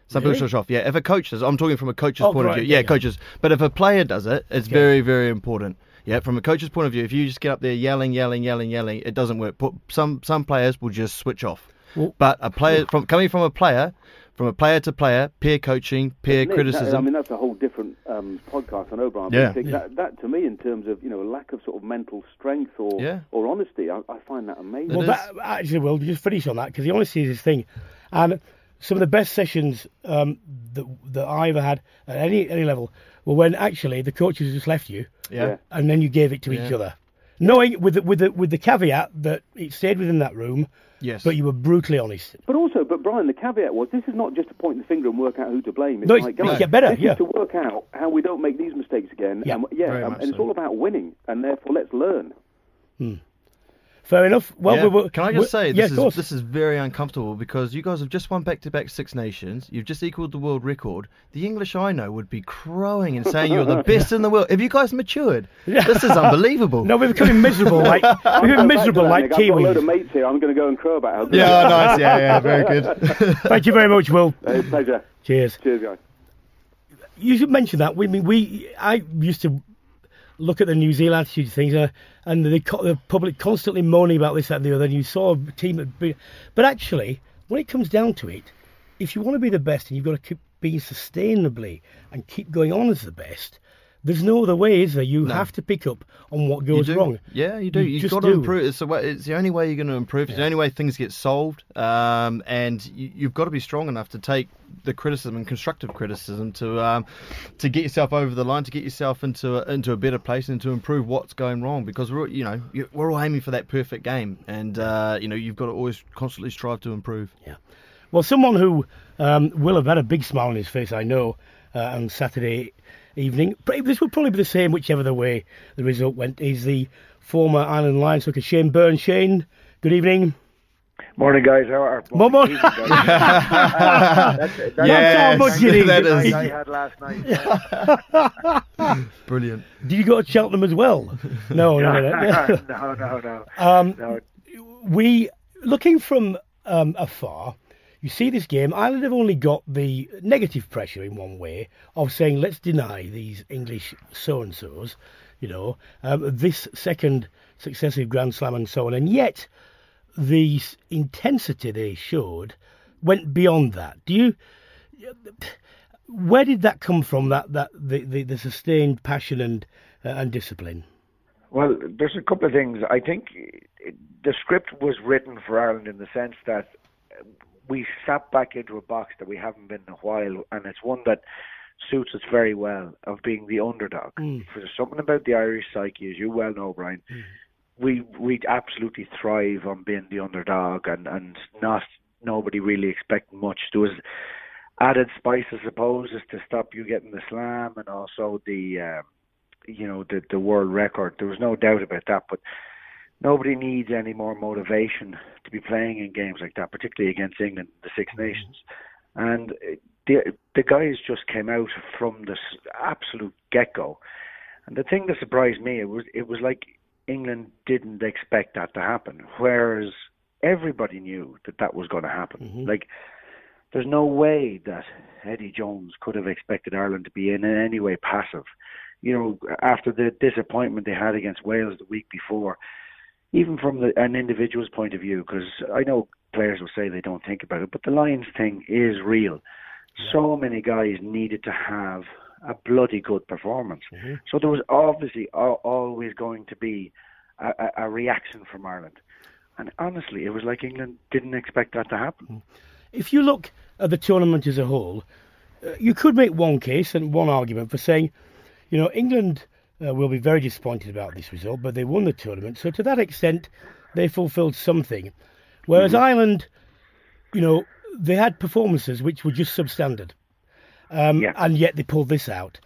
Some really? people switch off. Yeah, if a coach does, I'm talking from a coach's oh, point right, of view. Yeah, yeah, coaches. But if a player does it, it's Okay. very, very important. Yeah, from a coach's point of view, if you just get up there yelling, yelling, yelling, yelling, it doesn't work. Put, some some players will just switch off. Well- but a player from coming from a player, from a player to player, peer coaching, peer Nick, that- criticism. I mean, that's a whole different um, podcast. I know, Brian. Yeah. But I think that, that to me, in terms of you know lack of sort of mental strength or Yeah. or honesty, I, I find that amazing. Well, that, actually, we'll just finish on that because the honesty is his thing, and some of the best sessions um, that that I ever had at any any level were when actually the coaches just left you, yeah. Yeah. and then you gave it to each other, knowing with the, with the, with the caveat that it stayed within that room, Yes. but you were brutally honest. But also, but Brian, the caveat was this is not just to point the finger and work out who to blame. It's No, it's- like, guys, get better, This yeah. is to work out how we don't make these mistakes again. Yeah, and, yeah, very um, much and it's all about winning, and therefore let's learn. Fair enough. Well, Yeah. we, we, Can I just say this of is course. this is very uncomfortable because you guys have just won back-to-back Six Nations. You've just equalled the world record. The English I know would be crowing and saying you're the best in the world. Have you guys matured? Yeah. This is unbelievable. No, we're becoming miserable like we're I'll becoming go back to miserable that, like Nick. I've got a load of Kiwis. mates here. I'm going to go and crow about how good Yeah, they are. nice. Yeah, yeah, very good. Thank you very much, Will. Uh, pleasure. Cheers. Cheers, guys. you should mention that. We I mean we I used to look at the New Zealand attitude things, uh, and the, the public constantly moaning about this that, and the other. And you saw a team, be, but actually, when it comes down to it, if you want to be the best, and you've got to keep being sustainably and keep going on as the best. There's no other way, is there? You have to pick up on what goes wrong. Yeah, you do. You You've just got to do. improve. It's the, way, it's the only way you're going to improve. It's the only way things get solved. Um, and you, you've got to be strong enough to take the criticism and constructive criticism to um, to get yourself over the line, to get yourself into a, into a better place, and to improve what's going wrong. Because we're all- you know we're all aiming for that perfect game, and uh, you know you've got to always constantly strive to improve. Yeah. Well, someone who um, will have had a big smile on his face, I know, uh, on Saturday evening. But This will probably be the same whichever the way the result went. Is the former Ireland Lions hooker Shane Byrne. Shane, good evening. Morning, guys. How are Mo- mo- evening, guys. that's, that's Yes, how much you need. that I had last night. brilliant. Did you go to Cheltenham as well? No, no, no. no. no, no, no. Um, no. we looking from um, afar you see this game ireland have only got the negative pressure in one way of saying let's deny these english so and so's you know um, this second successive grand slam and so on. And yet the intensity they showed went beyond that. Do you where did that come from that that the, the, the sustained passion and uh, and discipline? Well, there's a couple of things. I think the script was written for Ireland in the sense that we sat back into a box that we haven't been in a while, and it's one that suits us very well of being the underdog. Mm. For there's something about the Irish psyche, as you well know, Brian. We we absolutely thrive on being the underdog and and not nobody really expecting much. There was added spice, I suppose, is to stop you getting the slam and also the. Um, you know the the world record. There was no doubt about that, but nobody needs any more motivation to be playing in games like that, particularly against England, the Six Nations. And the the guys just came out from the absolute get go. And the thing that surprised me it was it was like England didn't expect that to happen, whereas everybody knew that that was going to happen. Mm-hmm. Like, there's no way that Eddie Jones could have expected Ireland to be in any way passive. You know, after the disappointment they had against Wales the week before, even from the, an individual's point of view, because I know players will say they don't think about it, but the Lions thing is real. So many guys needed to have a bloody good performance. Mm-hmm. So there was obviously al- always going to be a, a, a reaction from Ireland. And honestly, it was like England didn't expect that to happen. If you look at the tournament as a whole, uh, you could make one case and one argument for saying, you know, England uh, will be very disappointed about this result, but they won the tournament. So to that extent, they fulfilled something. Whereas Ireland, you know, they had performances which were just substandard. Um, Yeah. And yet they pulled this out.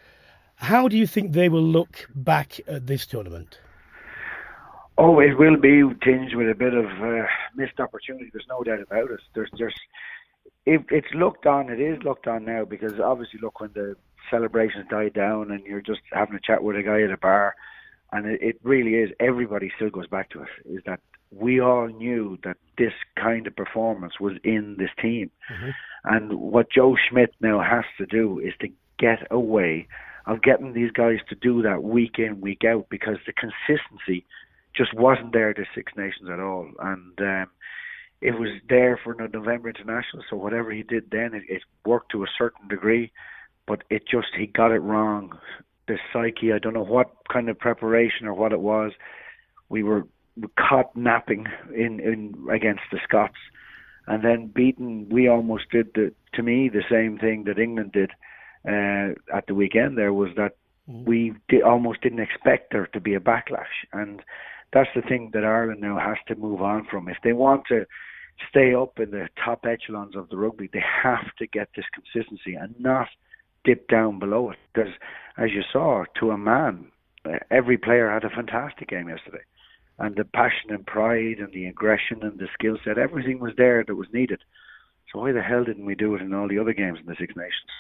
How do you think they will look back at this tournament? Oh, it will be tinged with a bit of uh, missed opportunity. There's no doubt about it. There's, there's, if it's looked on, it is looked on now because obviously, look when the celebrations die down and you're just having a chat with a guy at a bar, and it, it really is. Everybody still goes back to it. Is that we all knew that this kind of performance was in this team, and what Joe Schmidt now has to do is to get away of getting these guys to do that week in, week out because the consistency just wasn't there to Six Nations at all. And um, it was there for the November International, so whatever he did then, it, it worked to a certain degree, but it just, he got it wrong. The psyche, I don't know what kind of preparation or what it was. We were caught napping in, in against the Scots. And then beaten, we almost did the, to me the same thing that England did uh, at the weekend. There was that we di- almost didn't expect there to be a backlash, and that's the thing that Ireland now has to move on from. If they want to stay up in the top echelons of the rugby, they have to get this consistency and not dip down below it. Because, as you saw, to a man, every player had a fantastic game yesterday. And the passion and pride and the aggression and the skill set, everything was there that was needed. So why the hell didn't we do it in all the other games in the Six Nations?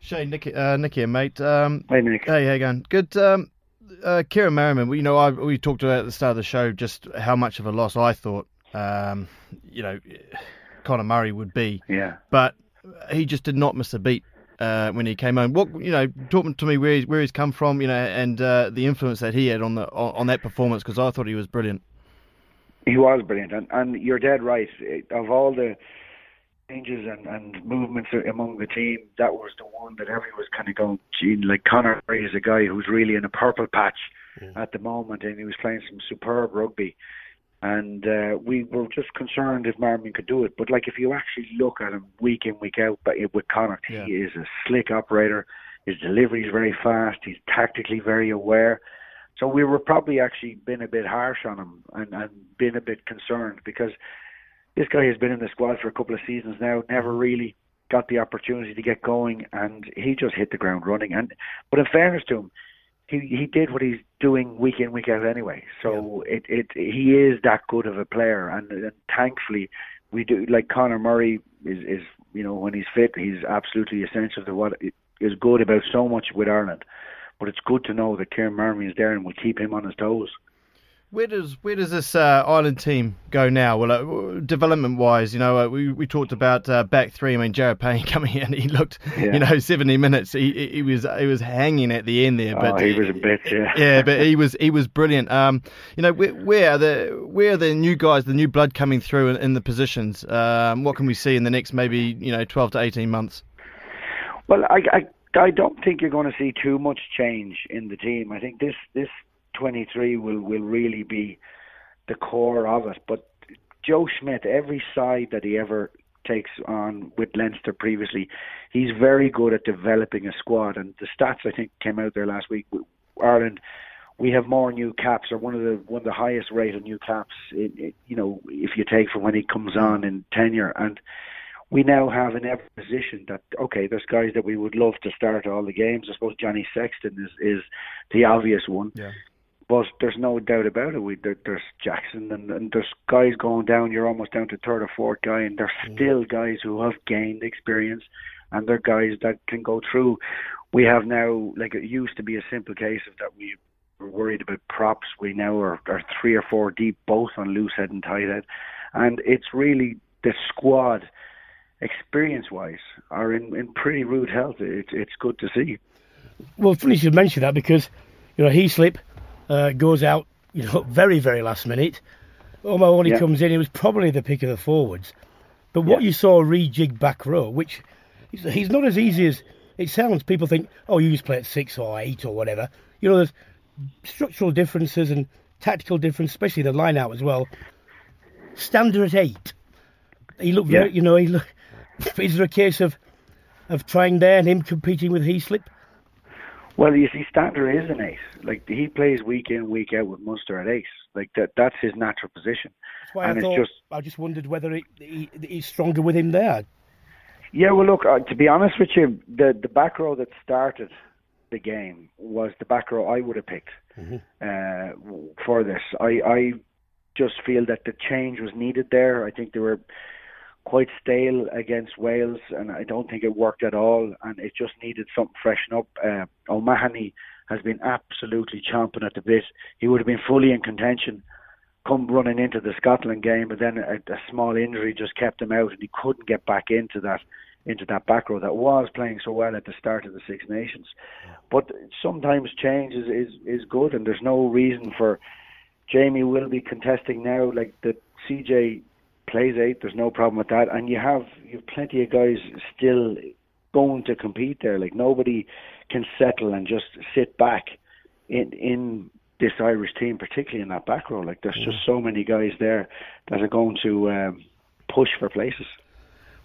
Shane, Nick, uh, Nick here, mate. Um, Hey, Nick. Hey, how you going? Good. Um, uh, Kieran Marmion, we- you know, I, we talked about at the start of the show just how much of a loss I thought, um, you know, Conor Murray would be. Yeah. But he just did not miss a beat uh, when he came home. What you know, talk to me where he's, where he's come from, you know, and uh, the influence that he had on the on, on that performance because I thought he was brilliant. He was brilliant, and, and you're dead right. Of all the changes and, and movements among the team, that was the one that everyone was kind of going, gee, like Conor Murray is a guy who's really in a purple patch at the moment, and he was playing some superb rugby. And uh, we were just concerned if Marmion could do it. But like, if you actually look at him week in, week out, but with Connacht, Yeah. he is a slick operator. His delivery is very fast. He's tactically very aware. So we were probably actually been a bit harsh on him and, and been a bit concerned because this guy has been in the squad for a couple of seasons now, never really got the opportunity to get going, and he just hit the ground running. And but in fairness to him, he he did what he's doing week in week out anyway. So it it he is that good of a player, and, and thankfully we do like Conor Murray is is you know when he's fit, he's absolutely essential to what is good about so much with Ireland. But it's good to know that Kieran Murray is there and will keep him on his toes. Where does where does this uh, Ireland team go now? Well, uh, development wise, you know, uh, we we talked about uh, back three. I mean, Jared Payne coming in, he looked, Yeah. you know, seventy minutes. He he was he was hanging at the end there, but oh, he was a bit, yeah. yeah, but he was he was brilliant. Um, you know, where, where are the where are the new guys, the new blood coming through in, in the positions? Um, what can we see in the next maybe you know twelve to eighteen months? Well, I, I I don't think you're going to see too much change in the team. I think this this 23 will will really be the core of it. But Joe Schmidt, every side that he ever takes on with Leinster previously, he's very good at developing a squad. And the stats I think came out there last week. Ireland, we have more new caps, or one of the one of the highest rate of new caps. You know, if you take from when he comes on in tenure, and we now have in every position that okay, there's guys that we would love to start all the games. I suppose Johnny Sexton is is the obvious one. Yeah. But there's no doubt about it. We there, there's Jackson and, and there's guys going down. You're almost down to third or fourth guy, and there's mm. still guys who have gained experience, and they're guys that can go through. We have now like it used to be a simple case of that we were worried about props. We now are, are three or four deep, both on loose head and tight head, and it's really the squad experience wise are in, in pretty rude health. It's it's good to see. Well, funny you should mention that because you know he Heaslip uh, goes out you know very very last minute. When he Yeah. comes in, he was probably the pick of the forwards. But what Yeah. you saw rejig back row, which he's, not as easy as it sounds. People think, oh, you just play at six or eight or whatever. You know, there's structural differences and tactical difference, especially the line out as well. Stander at eight. He looked very, you know, he looked, Is there a case of of trying there and him competing with Heaslip? Well, you see, Stander is an ace. Like he plays week in, week out with Munster at ace. Like that, that's his natural position. That's why and I it's thought just I just wondered whether it, he, he's stronger with him there. Yeah, well, look, uh, to be honest with you, the the back row that started the game was the back row I would have picked uh, for this. I I just feel that the change was needed there. I think there were quite stale against Wales, and I don't think it worked at all. And it just needed something freshen up. Uh, O'Mahony has been absolutely chomping at the bit. He would have been fully in contention come running into the Scotland game, but then a, a small injury just kept him out, and he couldn't get back into that into that back row that was playing so well at the start of the Six Nations. But sometimes change is, is, is good, and there's no reason for Jamie will be contesting now. Like the CJ plays eight, there's no problem with that, and you have you have plenty of guys still going to compete there. Like nobody can settle and just sit back in in this Irish team, particularly in that back row. Like there's just so many guys there that are going to um, push for places.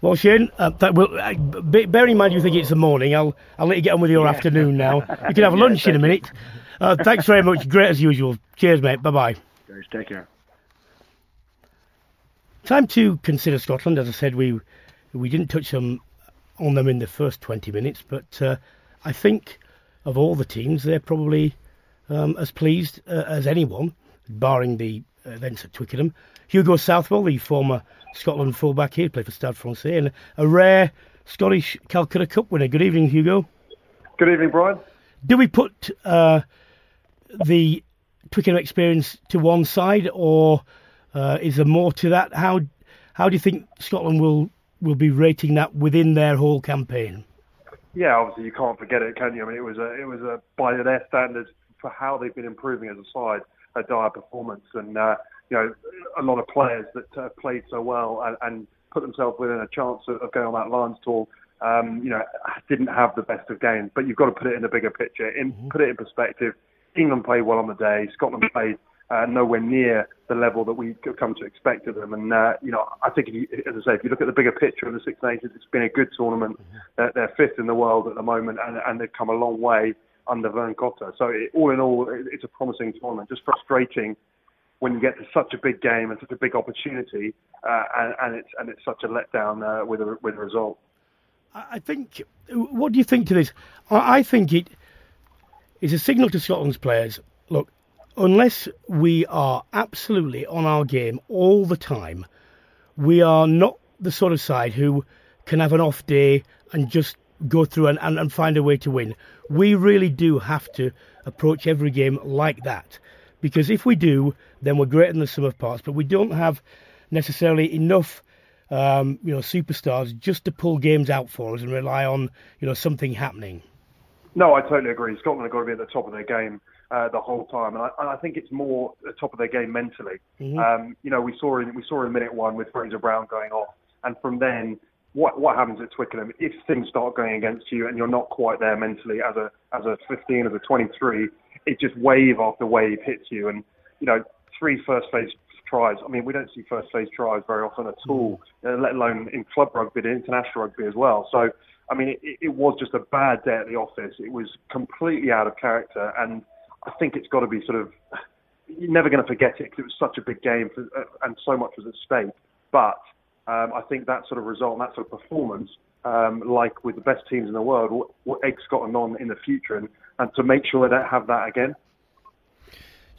Well, Shane, uh, that will, uh, b- bear in mind you think it's the morning. I'll I'll let you get on with your afternoon now. You can have lunch in a minute. Uh, thanks very much. Great as usual. Cheers, mate. Bye bye. Take care. Time to consider Scotland. As I said, we we didn't touch them on them in the first 20 minutes, but uh, I think of all the teams, they're probably um, as pleased uh, as anyone, barring the events at Twickenham. Hugo Southwell, the former Scotland fullback here, played for Stade Francais, and a rare Scottish Calcutta Cup winner. Good evening, Hugo. Good evening, Brian. Do we put uh, the Twickenham experience to one side, or uh, is there more to that? How how do you think Scotland will will be rating that within their whole campaign? Yeah, obviously you can't forget it, can you? I mean, it was a, it was a by their standards for how they've been improving as a side, a dire performance, and uh, you know a lot of players that uh, played so well and, and put themselves within a chance of, of going on that Lions tour. Um, you know, didn't have the best of games, but you've got to put it in the bigger picture, in, put it in perspective. England played well on the day. Scotland played uh, nowhere near the level that we could come to expect of them. And uh, you know, I think, if you, as I say, if you look at the bigger picture of the Six Nations, it's been a good tournament. They're, they're fifth in the world at the moment, and, and they've come a long way under Vern Cotter. So it, all in all, it, it's a promising tournament. Just frustrating when you get to such a big game and such a big opportunity, uh, and, and it's and it's such a letdown uh, with a with a result. I think. What do you think to this? I I think it is a signal to Scotland's players. Look, unless we are absolutely on our game all the time, we are not the sort of side who can have an off day and just go through and, and, and find a way to win. We really do have to approach every game like that. Because if we do, then we're great in the sum of parts, but we don't have necessarily enough um, you know, superstars just to pull games out for us and rely on, you know, something happening. No, I totally agree. Scotland have got to be at the top of their game uh, the whole time, and I, and I think it's more the top of their game mentally. Um, you know, we saw in we saw in minute one with Fraser Brown going off, and from then, what what happens at Twickenham if things start going against you and you're not quite there mentally as a as a 15 as a 23, it just wave after wave hits you, and you know, three first phase tries. I mean, we don't see first phase tries very often at all, uh, let alone in club rugby, and international rugby as well. So, I mean, it, it was just a bad day at the office. It was completely out of character, and I think it's got to be sort of. You're never going to forget it because it was such a big game for, uh, and so much was at stake. But um, I think that sort of result and that sort of performance, um, like with the best teams in the world, will, will egg Scotland on in the future, and, and to make sure they don't have that again.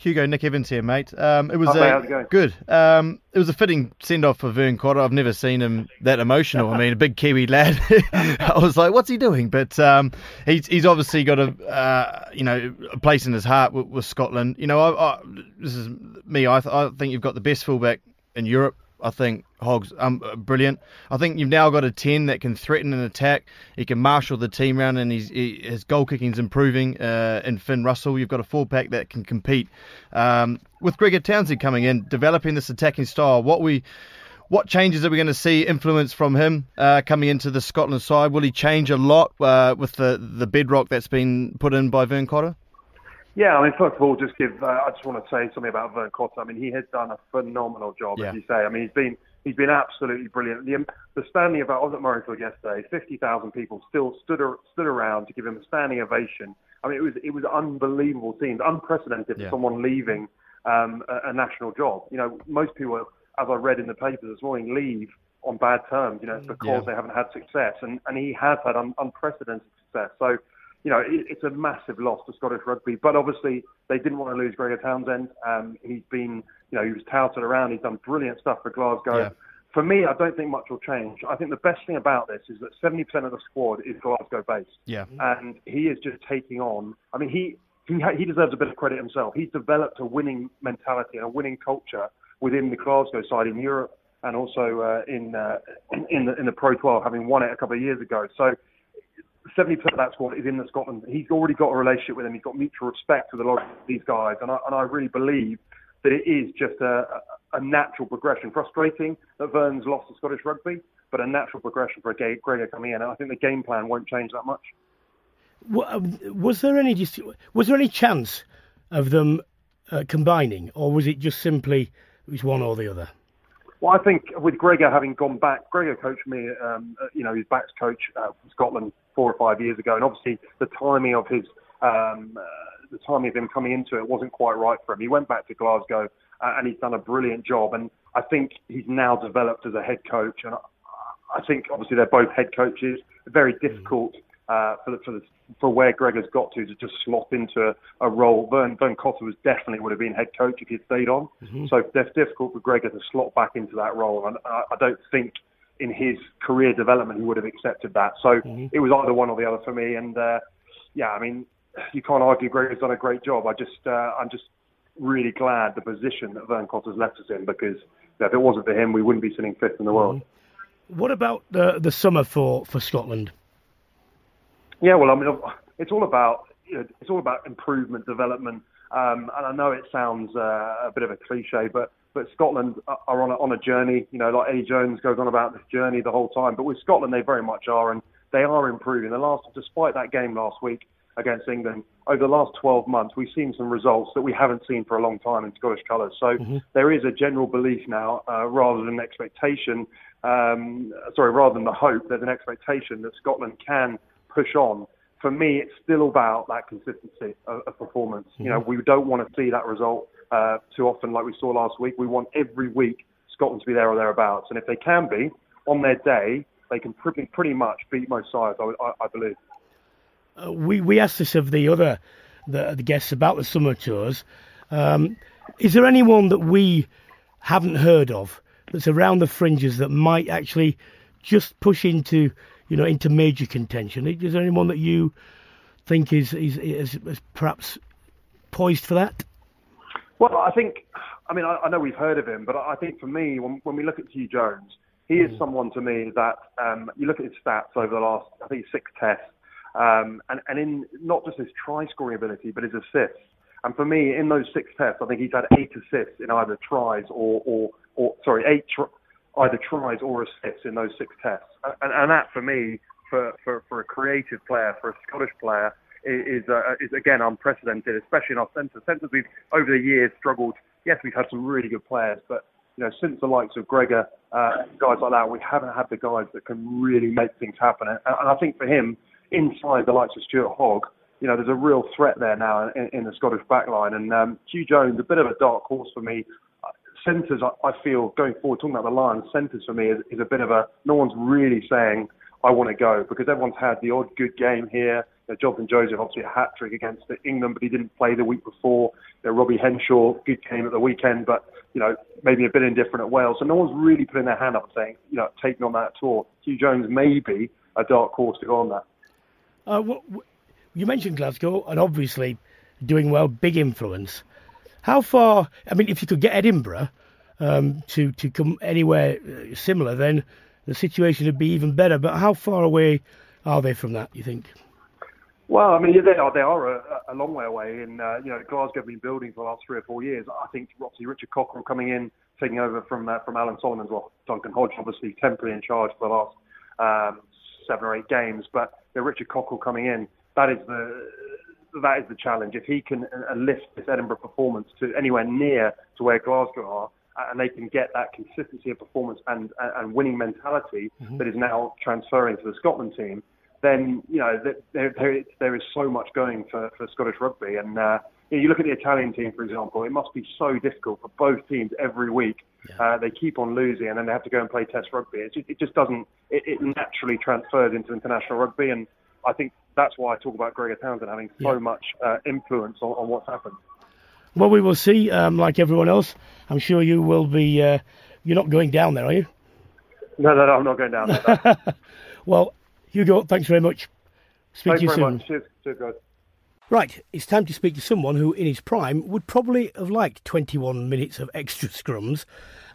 Hugo, Nick Evans here, mate. Um, it was mate, a, how's it going? good. Um, it was a fitting send off for Vern Cotter. I've never seen him that emotional. I mean, a big Kiwi lad. I was like, what's he doing? But um, he's he's obviously got a uh, you know a place in his heart with, with Scotland. You know, I, I, this is me. I, th- I think you've got the best fullback in Europe I think Hogg's um, brilliant. I think you've now got a 10 that can threaten an attack. He can marshal the team around, and he's, he, his goal kicking's improving. Uh, in Finn Russell, you've got a four pack that can compete. Um, with Gregor Townsend coming in, developing this attacking style, what we what changes are we going to see influence from him uh, coming into the Scotland side? Will he change a lot uh, with the, the bedrock that's been put in by Vern Cotter? Yeah, I mean, first of all, just give. Uh, I just want to say something about Vern Cotter. I mean, he has done a phenomenal job, yeah. as you say. I mean, he's been he's been absolutely brilliant. The, the standing about I was at Murrayfield yesterday. Fifty thousand people still stood stood around to give him a standing ovation. I mean, it was it was unbelievable scenes, unprecedented yeah. for someone leaving um, a, a national job. You know, most people, as I read in the paper this morning, leave on bad terms. You know, mm. because yeah. they haven't had success, and and he has had un, unprecedented success. So you know, it, it's a massive loss to Scottish rugby. But obviously, they didn't want to lose Gregor Townsend. Um, he's been, you know, he was touted around. He's done brilliant stuff for Glasgow. Yeah. For me, I don't think much will change. I think the best thing about this is that 70% of the squad is Glasgow based. Yeah. And he is just taking on. I mean, he he he deserves a bit of credit himself. He's developed a winning mentality and a winning culture within the Glasgow side in Europe and also uh, in uh, in the in the Pro 12, having won it a couple of years ago. So 70% of that squad is in the Scotland. He's already got a relationship with them. He's got mutual respect with a lot of these guys, and I, and I really believe that it is just a, a, natural progression. Frustrating that Vern's lost to Scottish rugby, but a natural progression for a Gregor coming in. And I think the game plan won't change that much. Um, was there any was there any chance of them uh, combining, or was it just simply it was one or the other? Well, I think with Gregor having gone back, Gregor coached me, um, uh, you know, his backs coach uh, from Scotland four or five years ago, and obviously the timing of his, um, uh, the timing of him coming into it wasn't quite right for him. He went back to Glasgow, uh, and he's done a brilliant job, and I think he's now developed as a head coach, and I, think obviously they're both head coaches. Very difficult uh, for the, for the for where Greg has got to to just slot into a, a role. Vern Vern Cotter was definitely would have been head coach if he'd stayed on. Mm-hmm. So it's difficult for Gregor to slot back into that role, and I, I don't think in his career development he would have accepted that. So mm-hmm. it was either one or the other for me. And uh, yeah, I mean, you can't argue Gregor's done a great job. I just uh, I'm just really glad the position that Vern Cotter's left us in because if it wasn't for him, we wouldn't be sitting fifth in the world. Mm-hmm. What about the the summer for for Scotland? Yeah, well, I mean, it's all about you know, it's all about improvement, development, um, and I know it sounds uh, a bit of a cliche, but but Scotland are on a, on a journey. You know, like Eddie Jones goes on about this journey the whole time, but with Scotland they very much are, and they are improving. The last, despite that game last week against England, over the last 12 months we've seen some results that we haven't seen for a long time in Scottish colours. So mm-hmm. there is a general belief now, uh, rather than expectation. Um, sorry, rather than the hope, there's an expectation that Scotland can push on. For me, it's still about that consistency of, of performance. Mm-hmm. You know, we don't want to see that result uh, too often like we saw last week. We want every week Scotland to be there or thereabouts, and if they can be on their day, they can pretty, pretty much beat most sides. I, I, I believe. Uh, we we asked this of the other the, the guests about the summer tours. Um, is there anyone that we haven't heard of that's around the fringes that might actually just push into you know, into major contention. Is there anyone that you think is is, is, is perhaps poised for that? Well, I think, I mean, I, I, know we've heard of him, but I think for me, when, when we look at Huw Jones, he is mm. someone to me that um, you look at his stats over the last, I think, six tests, um, and, and in not just his try scoring ability, but his assists. And for me, in those six tests, I think he's had eight assists in either tries or, or, or sorry, eight tr- either tries or assists in those six tests. And, and that, for me, for, for, for a creative player, for a Scottish player, is, uh, is again unprecedented, especially in our centre. Centres we've over the years struggled. Yes, we've had some really good players, but you know since the likes of Gregor, uh, guys like that, we haven't had the guys that can really make things happen. And, and I think for him, inside the likes of Stuart Hogg, you know, there's a real threat there now in, in the Scottish backline. And um, Huw Jones, a bit of a dark horse for me centres, I, I feel, going forward, talking about the Lions, centres for me is, is a bit of a, no one's really saying, I want to go, because everyone's had the odd good game here. You know, Jonathan Joseph, obviously a hat trick against England, but he didn't play the week before. You know, Robbie Henshaw, good game at the weekend, but, you know, maybe a bit indifferent at Wales. So no one's really putting their hand up and saying, you know, taking on that tour. Huw Jones may be a dark horse to go on that. Uh, well, you mentioned Glasgow, and obviously doing well, big influence. How far? I mean, if you could get Edinburgh, um, to to come anywhere uh, similar, then the situation would be even better. But how far away are they from that? You think? Well, I mean, they are they are a, a long way away. In uh, you know, Glasgow have been building for the last three or four years. I think obviously Richard Cockerill coming in, taking over from uh, from Alan Solomons, well, Duncan Hodge obviously temporarily in charge for the last um, seven or eight games, but know, Richard Cockerill coming in, that is the that is the challenge. If he can uh, lift this Edinburgh performance to anywhere near to where Glasgow are, and they can get that consistency of performance and and winning mentality mm-hmm. that is now transferring to the Scotland team, then you know there there, there is so much going for, for Scottish rugby. And uh, you look at the Italian team, for example, it must be so difficult for both teams every week. Yeah. Uh, they keep on losing, and then they have to go and play Test rugby. It just, it just doesn't. It, it naturally transfers into international rugby, and I think that's why I talk about Gregor Townsend having so yeah. much uh, influence on, on what's happened. Well, we will see. Um, like everyone else, I'm sure you will be. Uh, you're not going down there, are you? No, no, no I'm not going down there. well, Hugo, thanks very much. Speak thanks to you soon. Much. Cheers, cheers, guys. Right, it's time to speak to someone who, in his prime, would probably have liked 21 minutes of extra scrums.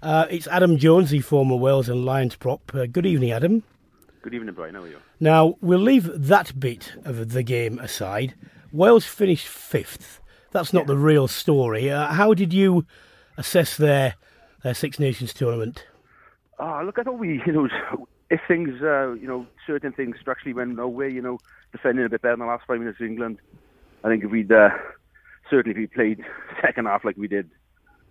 Uh, it's Adam Jones, the former Wales and Lions prop. Uh, good evening, Adam. Good evening, Brian. How are you? Now, we'll leave that bit of the game aside. Wales finished fifth. That's not yeah. the real story. Uh, how did you assess their their Six Nations tournament? Ah, look, I thought we, you know, if things, uh, you know, certain things structurally went our way, you know, defending a bit better in the last five minutes of England, I think if we'd uh, certainly if we played second half like we did,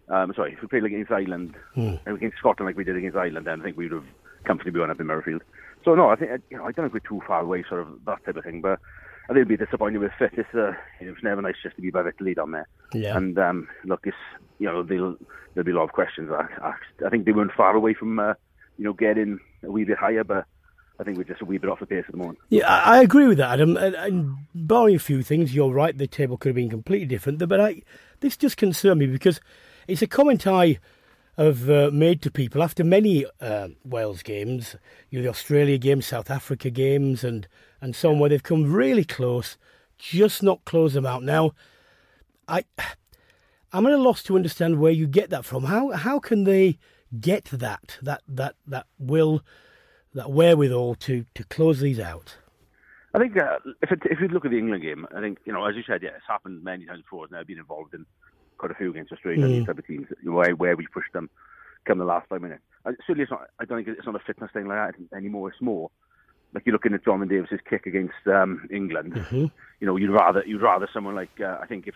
um, sorry, if we played against Ireland, mm. against Scotland like we did against Ireland, then I think we would have comfortably won up in Murrayfield. So no, I think you know I don't think we're too far away, sort of that type of thing. But I think it'd be disappointed with fifth. It's uh, it was never nice just to be by the lead on there. Yeah. And um, look, it's you know there'll there'll be a lot of questions. I, I think they weren't far away from uh, you know getting a wee bit higher, but I think we're just a wee bit off the pace at the moment. Yeah, I agree with that, Adam. And, and barring a few things, you're right. The table could have been completely different. But I, this just concerned me because it's a comment I have uh, made to people after many uh, Wales games, you know, the Australia games, South Africa games, and and so on, where they've come really close, just not close them out. Now, I, I'm at a loss to understand where you get that from. How how can they get that that that that will that wherewithal to, to close these out? I think uh, if it, if you look at the England game, I think you know as you said, yeah, it's happened many times before. Now been involved in quite a few against Australia, mm. these type of teams, where where we pushed them come the last five minutes. Uh, certainly, it's not. I don't think it's not a fitness thing like that anymore. It's more like you're looking at Jonathan Davies's kick against um, England. Mm-hmm. You know, you'd rather you'd rather someone like uh, I think if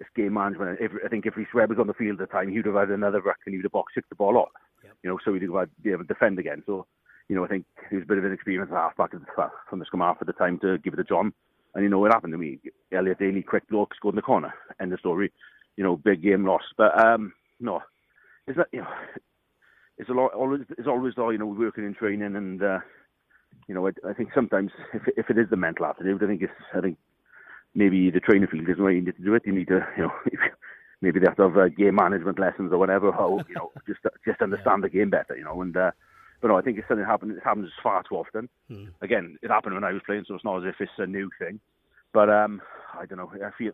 if game management, if, I think if Rhys Webb was on the field at the time, he'd have had another ruck and he'd have box kicked the ball off. Yep. You know, so he'd have be able to defend again. So you know, I think he was a bit of an experienced halfback from the scrum half at the time to give it to John. And you know what happened to me? Elliot Daly, quick bloke, scored in the corner. End of story. You know, big game lost. But um, no, it's not. You know, it's a lot. Always, it's always though. You know, working in training, and uh, you know, I, I think sometimes if if it is the mental attitude, I think it's. I think maybe the training field isn't where you need to do it. You need to, you know. maybe they have to have uh, game management lessons or whatever. How you know, just just understand the game better, you know, and uh, but no, I think it's something that happens. It happens far too often. Mm. Again, it happened when I was playing, so it's not as if it's a new thing. But um, I don't know. I feel,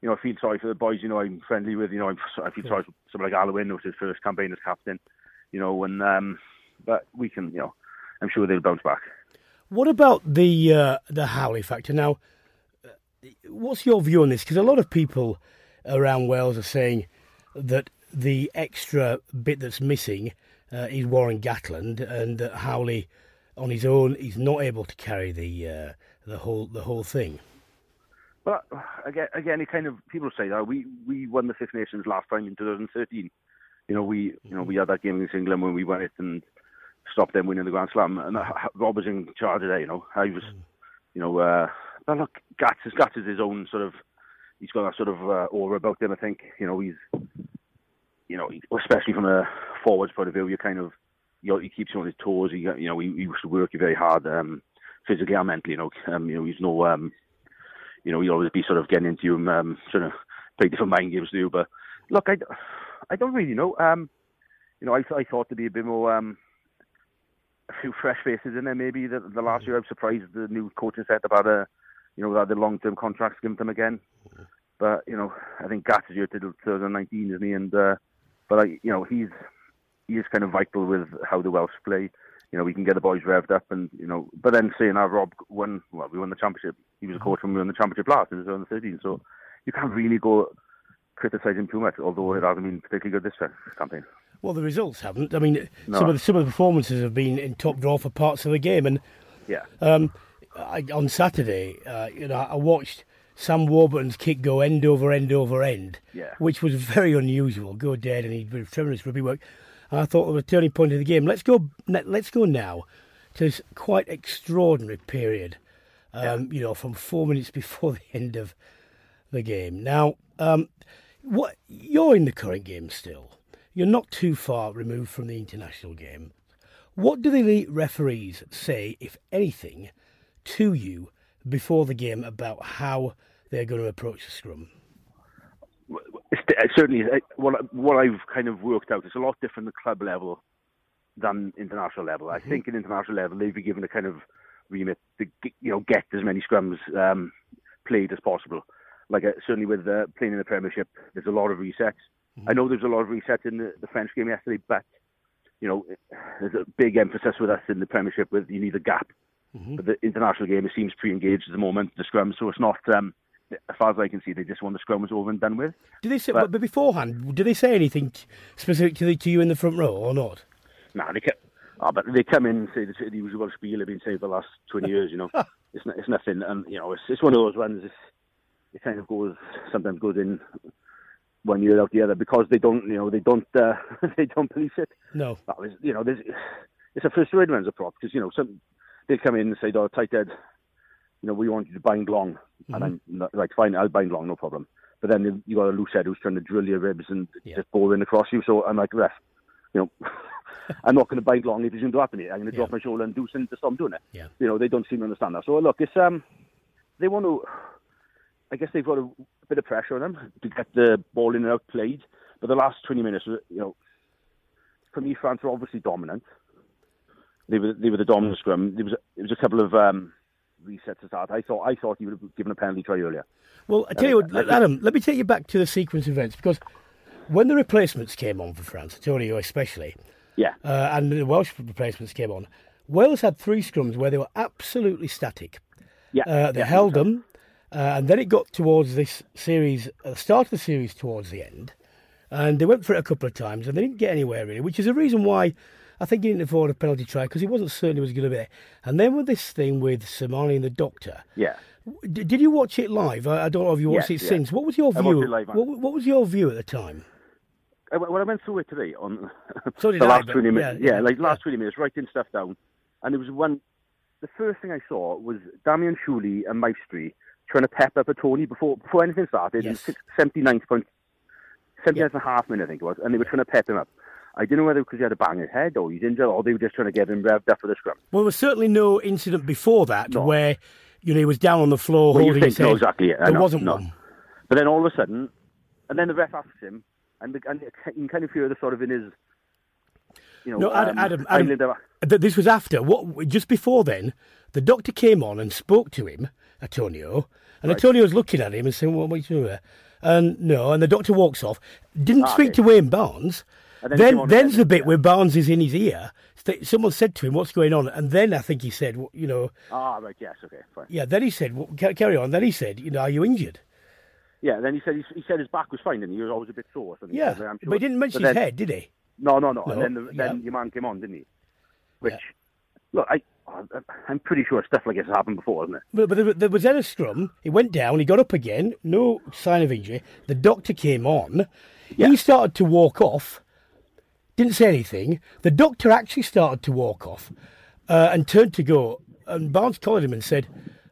you know, I feel sorry for the boys. You know, I'm friendly with. You know, I'm, I feel sorry for someone like Alun Wyn, who was his first campaign as captain. You know, and um, but we can. You know, I'm sure they'll bounce back. What about the uh, the Howley factor? Now, what's your view on this? Because a lot of people around Wales are saying that the extra bit that's missing uh, is Warren Gatland, and that Howley, on his own, is not able to carry the uh, the whole the whole thing. Well, again, again, it kind of people say that we we won the Six Nations last time in 2013. You know, we you know we had that game against England when we won it and stopped them winning the Grand Slam. And uh, Rob was in charge of that. You know, I was, you know, uh, but look, Gats is Gats is his own sort of. He's got a sort of uh, aura about him. I think you know he's you know, especially from a forwards point of view, you're kind of you know, he keeps you on his toes. He, you know, he, he used to work you very hard, um, physically and mentally. You know, um, you know, he's no, um, you know, he'll always be sort of getting into him, um, sort of play different mind games to you. But look, I, I don't really know. Um, you know, I, I thought to be a bit more, um, a few fresh faces in there. Maybe the, the last year, I'm surprised the new coaching said about a, you know, the long-term contracts given them again. But you know, I think Gats is here till 2019, isn't he? And uh, but I, you know, he's he is kind of vital with how the Welsh play. You know, we can get the boys revved up, and you know, but then seeing that Rob won, well, we won the championship. He was a coach when we won the championship last in 2013, so you can't really go criticising too much. Although it hasn't been particularly good this campaign. Well, the results haven't. I mean, No. some of the, some of the performances have been in top draw for parts of the game, and Yeah. um, I, on Saturday, uh, you know, I watched Sam Warburton's kick go end over end over end, Yeah. which was very unusual. Go dead, and he did tremendous rugby work. And I thought it was a turning point of the game. Let's go. Let's go now to this quite extraordinary period. Um, You know, from four minutes before the end of the game. Now, um, what you're in the current game still. You're not too far removed from the international game. What do the elite referees say, if anything, to you before the game about how they're going to approach the scrum? It's, certainly, uh, what what I've kind of worked out is a lot different at club level than international level. I think at international level they've been given a kind of remit to you know get as many scrums um, played as possible. Like uh, certainly with uh, playing in the Premiership, there's a lot of resets. I know there's a lot of resets in the, the French game yesterday, but you know there's a big emphasis with us in the Premiership with you need a gap. But the international game it seems pre-engaged at the moment, the scrum, so it's not. Um, as far as I can see, they just want the scrum was over and done with. Do they say, But- but, beforehand, do they say anything t- specific to, the, to you in the front row or not? Nah, they come, oh, but they come in and say the, the usual spiel they've been saying for the last 20 years, you know. it's, it's nothing, and, you know, it's, it's one of those ones, it's, it kind of goes, sometimes goes in one year out the other because they don't, you know, they don't, uh, they don't police it. No. Was, you know, it's a frustrating one as a prop because, you know, some, they come in and say, oh, tight head, you know, we want you to bind long. And I'm not- like, fine, I'll bind long, no problem. But then you got a loose head who's trying to drill your ribs and just bore in across you. So I'm like, ref, you know, I'm not going to bind long if it's going to happen here. I'm going to drop my shoulder and do something to stop doing it. Yeah. You know, they don't seem to understand that. So look, it's um, they want to. I guess they've got a, bit of pressure on them to get the ball in and out played. But the last 20 minutes, you know, for me, France were obviously dominant. They were they were the dominant scrum. There was a, there was a couple of um, resets to start. I thought I thought he would have given a penalty try earlier. Well, I tell you what, Adam, let me take you back to the sequence of events because when the replacements came on for France, Atonio especially, Yeah. uh, and the Welsh replacements came on, Wales had three scrums where they were absolutely static. Yeah. Uh, they yeah, held them, uh, and then it got towards this series, uh, the start of the series towards the end, and they went for it a couple of times, and they didn't get anywhere really, which is a reason why I think he didn't afford a penalty try because he wasn't certain he was going to be there. And then with this thing with Slimani and the doctor, Yeah. D- did you watch it live? I, I don't know if you watched Yes, it yeah. since. What was your view? it live, what, what was your view at the time? Uh, I, when I went through it today on So the last but- 20 minutes, yeah, yeah, yeah, like yeah. last 20 minutes, writing stuff down. And there was one, the first thing I saw was Damien Chouly and Maestri trying to pep up Atonio before before anything started Yes. in 79th point, 79th and a half minute, I think it was, and they were trying to pep him up. I didn't know whether because he had a bang in his head or he's injured or they were just trying to get him revved up for the scrum. Well, there was certainly no incident before that No. where you know he was down on the floor Well, holding his head. no, exactly, yeah, there know, wasn't no. one. But then all of a sudden, and then the ref asks him, and, the, and you can kind of hear the sort of in his, you know, No, Adam, um, Adam, Adam this was after. What? Just before then, the doctor came on and spoke to him, Atonio, and Atonio was looking at him and saying, "What, what are you doing there?" And no, and the doctor walks off. Didn't Ah, speak okay. to Wayne Barnes. Then then, then's the bit yeah. where Barnes is in his ear. Someone said to him, "What's going on?" And then I think he said, well, "You know, Ah, right, yes, okay, fine. yeah." Then he said, well, "Carry on." Then he said, "You know, are you injured?" Yeah, then he said he, he said his back was fine and he was always a bit sore. Yeah, He I'm sure. but he didn't mention But his head, did he? No, no, no. No, And then, the, yeah. then your man came on, didn't he? Which, look, I, I'm pretty sure stuff like this has happened before, hasn't it? But, but there, there was then a scrum. He went down. He got up again. No sign of injury. The doctor came on. He started to walk off. Didn't say anything. The doctor actually started to walk off uh, and turned to go. And Barnes collared him and said,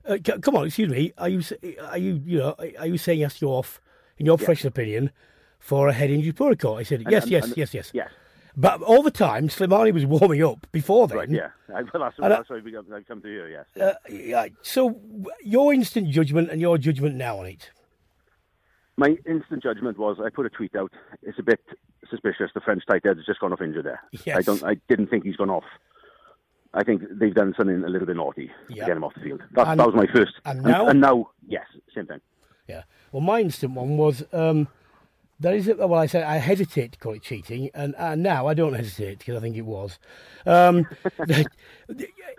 uh, "Come on, excuse me. Are you are you you know are you saying yes? You're off in your fresh opinion for a head injury protocol?" I said, "Yes, and- yes, and- yes, yes." Yes. But all the time, Slimani was warming up before then. Right, yeah. Well, that's, And I- that's why we got, come to here, yes. Uh, yeah, so your instant judgment and your judgment now on it. My instant judgment was I put a tweet out. It's a bit suspicious. The French tight head has just gone off injured there. Yes. I don't. I didn't think he's gone off. I think they've done something a little bit naughty Yeah. to get him off the field. That, And- that was my first. and now? and now, yes, same thing. Yeah. Well, my instant one was um, That is, well, I said I hesitate to call it cheating, and, and now I don't hesitate because I think it was. Um,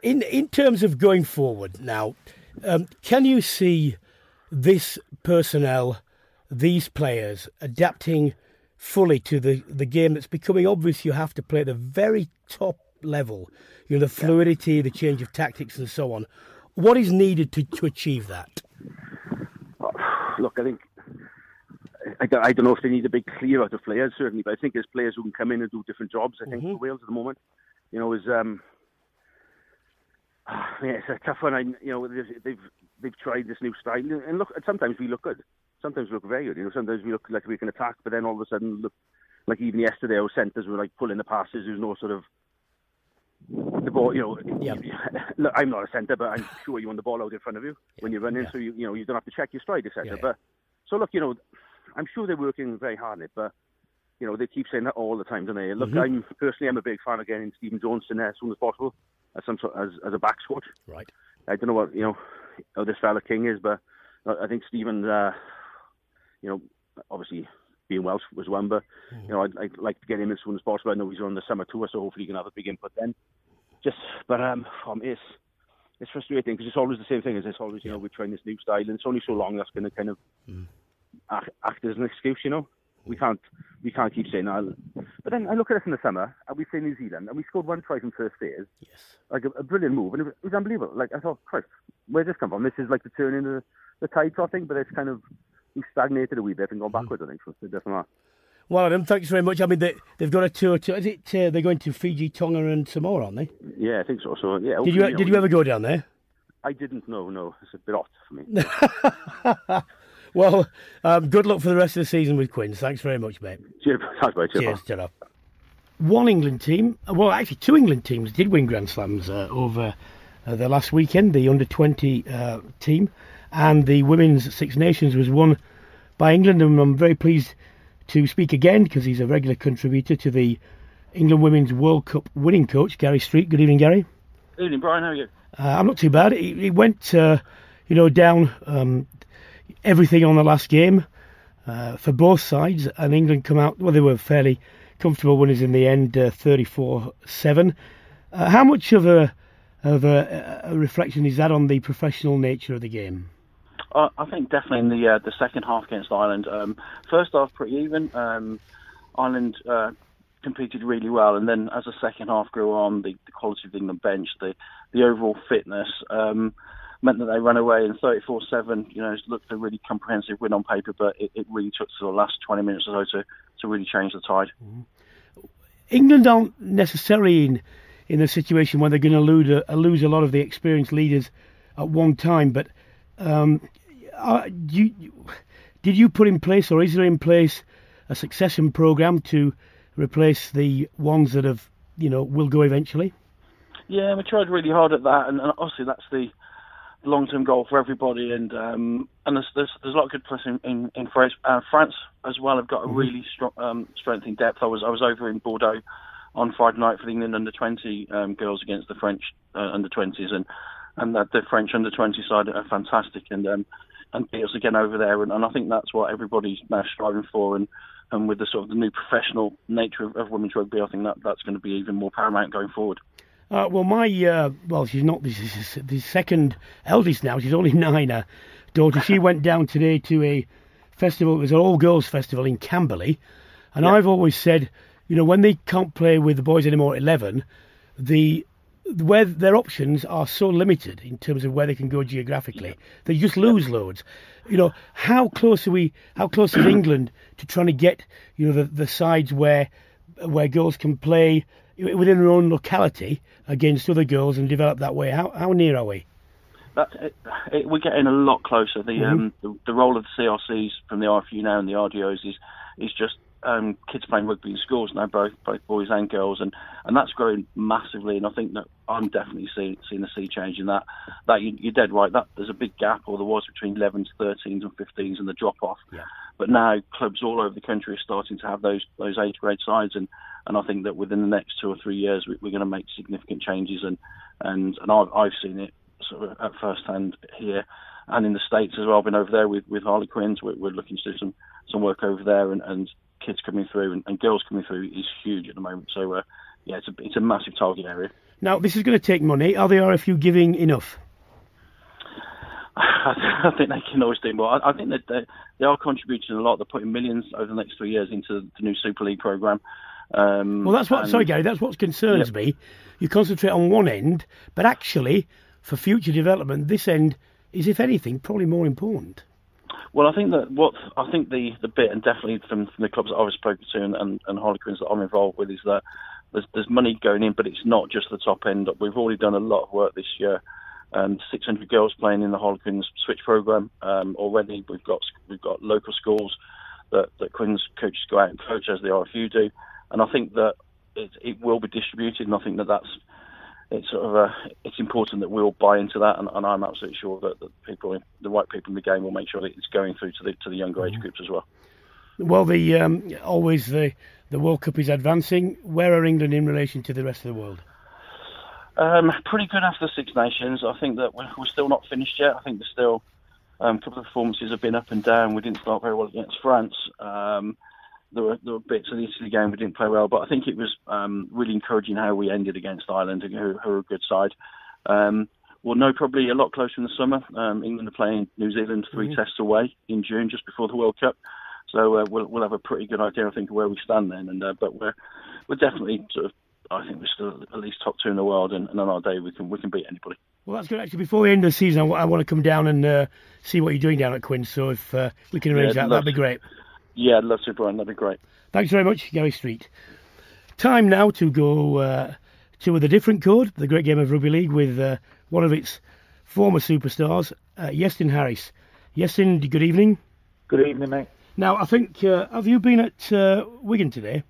in in terms of going forward now, um, can you see this personnel, these players adapting fully to the, the game that's becoming obvious? You have to play at the very top level. You know, the fluidity, the change of tactics, and so on. What is needed to, to achieve that? Look, I think I, I don't know if they need a big clear out of players certainly, but I think there's players who can come in and do different jobs. I think Mm-hmm. for Wales at the moment, you know, is um, yeah, it's a tough one. I, you know, they've they've, they've tried this new style, and look, sometimes we look good, sometimes we look very good. You know, sometimes we look like we can attack, but then all of a sudden, look like even yesterday, our centres were like pulling the passes. There's no sort of the ball, you know, look, I'm not a centre, but I'm sure you want the ball out in front of you when you're running, so you you know you don't have to check your stride, etc. But so look, you know, I'm sure they're working very hard on it, but you know they keep saying that all the time, don't they? Look, Mhm. I'm personally I'm a big fan of getting Stephen Jones in there as soon as possible as some sort as as a back squad. Right. I don't know what you know how this fella King is, but I think Stephen, uh, you know, obviously being Welsh was one, but mm-hmm. you know I'd, I'd like to get him as soon as possible. I know he's on the summer tour, so hopefully he can have a big input then. Just, but um, for me, it's it's frustrating because it's always the same thing. Is it's always you know we're trying this new style, and it's only so long that's going to kind of mm. act, act as an excuse, you know. We can't we can't keep saying that. But then I look at us in the summer, and we play New Zealand, and we scored one try from first phase. Yes. Like a, a brilliant move, and it was, it was unbelievable. Like I thought, Christ, where's this come from? This is like the turn in the, the tide sort of thing, but it's kind of we stagnated a wee bit and gone backwards. I think so. It definitely. Well, Adam, thanks very much. I mean, they, they've got a tour to. Is it? Uh, they're going to Fiji, Tonga, and Samoa, aren't they? Yeah, I think so. So yeah. Did you Did you ever go down there? I didn't know. No, it's a bit odd for me. Well, um, good luck for the rest of the season with Quins. Thanks very much, mate. Cheers, thanks, mate. Cheers, Cheers, One England team, well, actually, two England teams did win Grand Slams uh, over uh, the last weekend. The under 20 uh, team and the Women's Six Nations was won by England, and I'm very pleased to speak again because he's a regular contributor to the England Women's World Cup winning coach, Gary Street. Good evening, Gary. Evening, Brian. How are you? Uh, I'm not too bad. It, it went, uh, you know, down um, everything on the last game uh, for both sides, and England come out. Well, they were fairly comfortable winners in the end, uh, 34-7. Uh, how much of a of a, a reflection is that on the professional nature of the game? I think definitely in the uh, the second half against Ireland. Um, first half pretty even. Um, Ireland uh, competed really well, and then as the second half grew on, the, the quality of the England bench, the the overall fitness. Um, meant that they ran away in 34-7. You know, it looked a really comprehensive win on paper, but it, it really took to the last 20 minutes or so to, to really change the tide. England aren't necessarily in in a situation where they're going to lose a, lose a lot of the experienced leaders at one time. But um, are, you, did you put in place, or is there in place, a succession program to replace the ones that have, you know, will go eventually? Yeah, we tried really hard at that, and, and obviously that's the long-term goal for everybody. And um, and there's, there's there's a lot of good players in in, in France. Uh, France as well have got a really strong um, strength in depth. I was I was over in Bordeaux on Friday night for the England under 20 um, girls against the French uh, under 20s, and and that the French under 20 side are fantastic, and um, and beat us again over there, and, and I think that's what everybody's now striving for, and. And with the sort of the new professional nature of, of women's rugby, I think that that's going to be even more paramount going forward. Uh, well, my uh, well, she's not this is the second eldest now. She's only nine. Her daughter. She went down today to a festival. It was an all girls festival in Camberley, and I've always said, you know, when they can't play with the boys anymore at eleven, the where their options are so limited in terms of where they can go geographically, they just lose loads. You know, how close are we? How close is England to trying to get you know the, the sides where where girls can play within their own locality against other girls and develop that way? How how near are we? That, it, it, we're getting a lot closer. The, Mhm. um, the the role of the CRCs from the RFU now and the RDOs is is just um, kids playing rugby in schools now, both both boys and girls, and, and that's growing massively. And I think that I'm definitely seeing seeing a sea change in that. That you, you're dead right. That there's a big gap, or there was between 11s, 13s, and 15s, and the drop off. Yeah. But now clubs all over the country are starting to have those those age grade sides, and, and I think that within the next two or three years we, we're going to make significant changes, and and and I've I've seen it sort of at first hand here. and in the states as well. I've been over there with with Harlequins. We're, we're looking to do some some work over there, and, and kids coming through and, and girls coming through is huge at the moment. So uh, yeah, it's a it's a massive target area. Now this is going to take money. Are the RFU giving enough? I think they can always do more. I, I think that they, they are contributing a lot. They're putting millions over the next three years into the new Super League program. Um, well, that's what. and- Sorry, Gary. That's what concerns Yep. me. You concentrate on one end, but actually, for future development, this end is, if anything, probably more important. Well, I think that what I think the, the bit, and definitely from, from the clubs that I've spoken to and, and, and Harlequins that I'm involved with, is that there's, there's money going in, but it's not just the top end. We've already done a lot of work this year. Um, 600 girls playing in the Harlequins Switch program um, already. We've got we've got local schools that, that Quins coaches go out and coach as the RFU do, and I think that it, it will be distributed, and I think that that's it's sort of uh it's important that we all buy into that, and, and I'm absolutely sure that, that people, the right people in the game, will make sure that it's going through to the to the younger age groups as well. Well, the um, always the the World Cup is advancing. Where are England in relation to the rest of the world? Um, pretty good after the Six Nations. I think that we're, we're still not finished yet. I think there's still um, a couple of performances have been up and down. We didn't start very well against France. Um, there were there were bits of the Italy game we didn't play well, but I think it was um, really encouraging how we ended against Ireland, who, who are a good side. Um, we'll know probably a lot closer in the summer. Um, England are playing New Zealand 3 Mhm. tests away in June, just before the World Cup. So uh, we'll we'll have a pretty good idea, I think, of where we stand then. And uh, but we're we're definitely sort of I think we're still at least top two in the world, and, and on our day we can we can beat anybody. Well, that's good. Actually, before the end of the season, I, want to come down and uh, see what you're doing down at Quinn. So if uh, we can arrange Yeah, that, that'd be great. Yeah, I'd love to, Brian. That'd be great. Thanks very much, Gary Street. Time now to go uh, to the different code, the great game of rugby league, with uh, one of its former superstars, uh, Iestyn Harris. Iestyn, good evening. Good evening, mate. Now, I think uh, have you been at uh, Wigan today?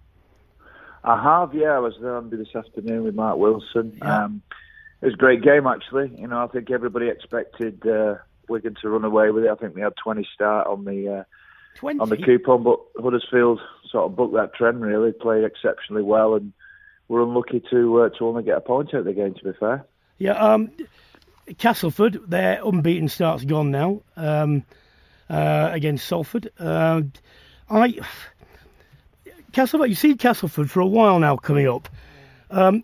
I have, yeah. I was there on this afternoon with Mark Wilson. Um, it was a great game, actually. You know, I think everybody expected uh, Wigan to run away with it. I think we had 20 start on the uh, 20? on the coupon, but Huddersfield sort of booked that trend. Really played exceptionally well, and were unlucky to uh, to only get a point out of the game. To be fair, Yeah, um, Castleford, their unbeaten start's gone now um, uh, against Salford. Uh, I Castleford, you see Castleford for a while now coming up. Um,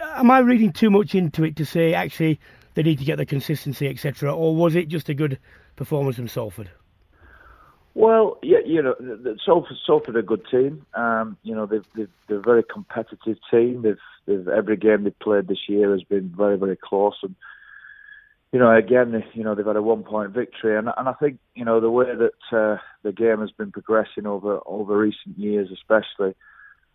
am I reading too much into it to say actually they need to get the consistency, etc., or was it just a good performance from Salford? Well, yeah, you know, Salford, Salford are a good team. Um, you know, they've, they've, they're a very competitive team. They've, they've every game they've played this year has been very, very close. And you know, again, you know, they've had a one-point victory, and and I think you know the way that uh, the game has been progressing over over recent years, especially.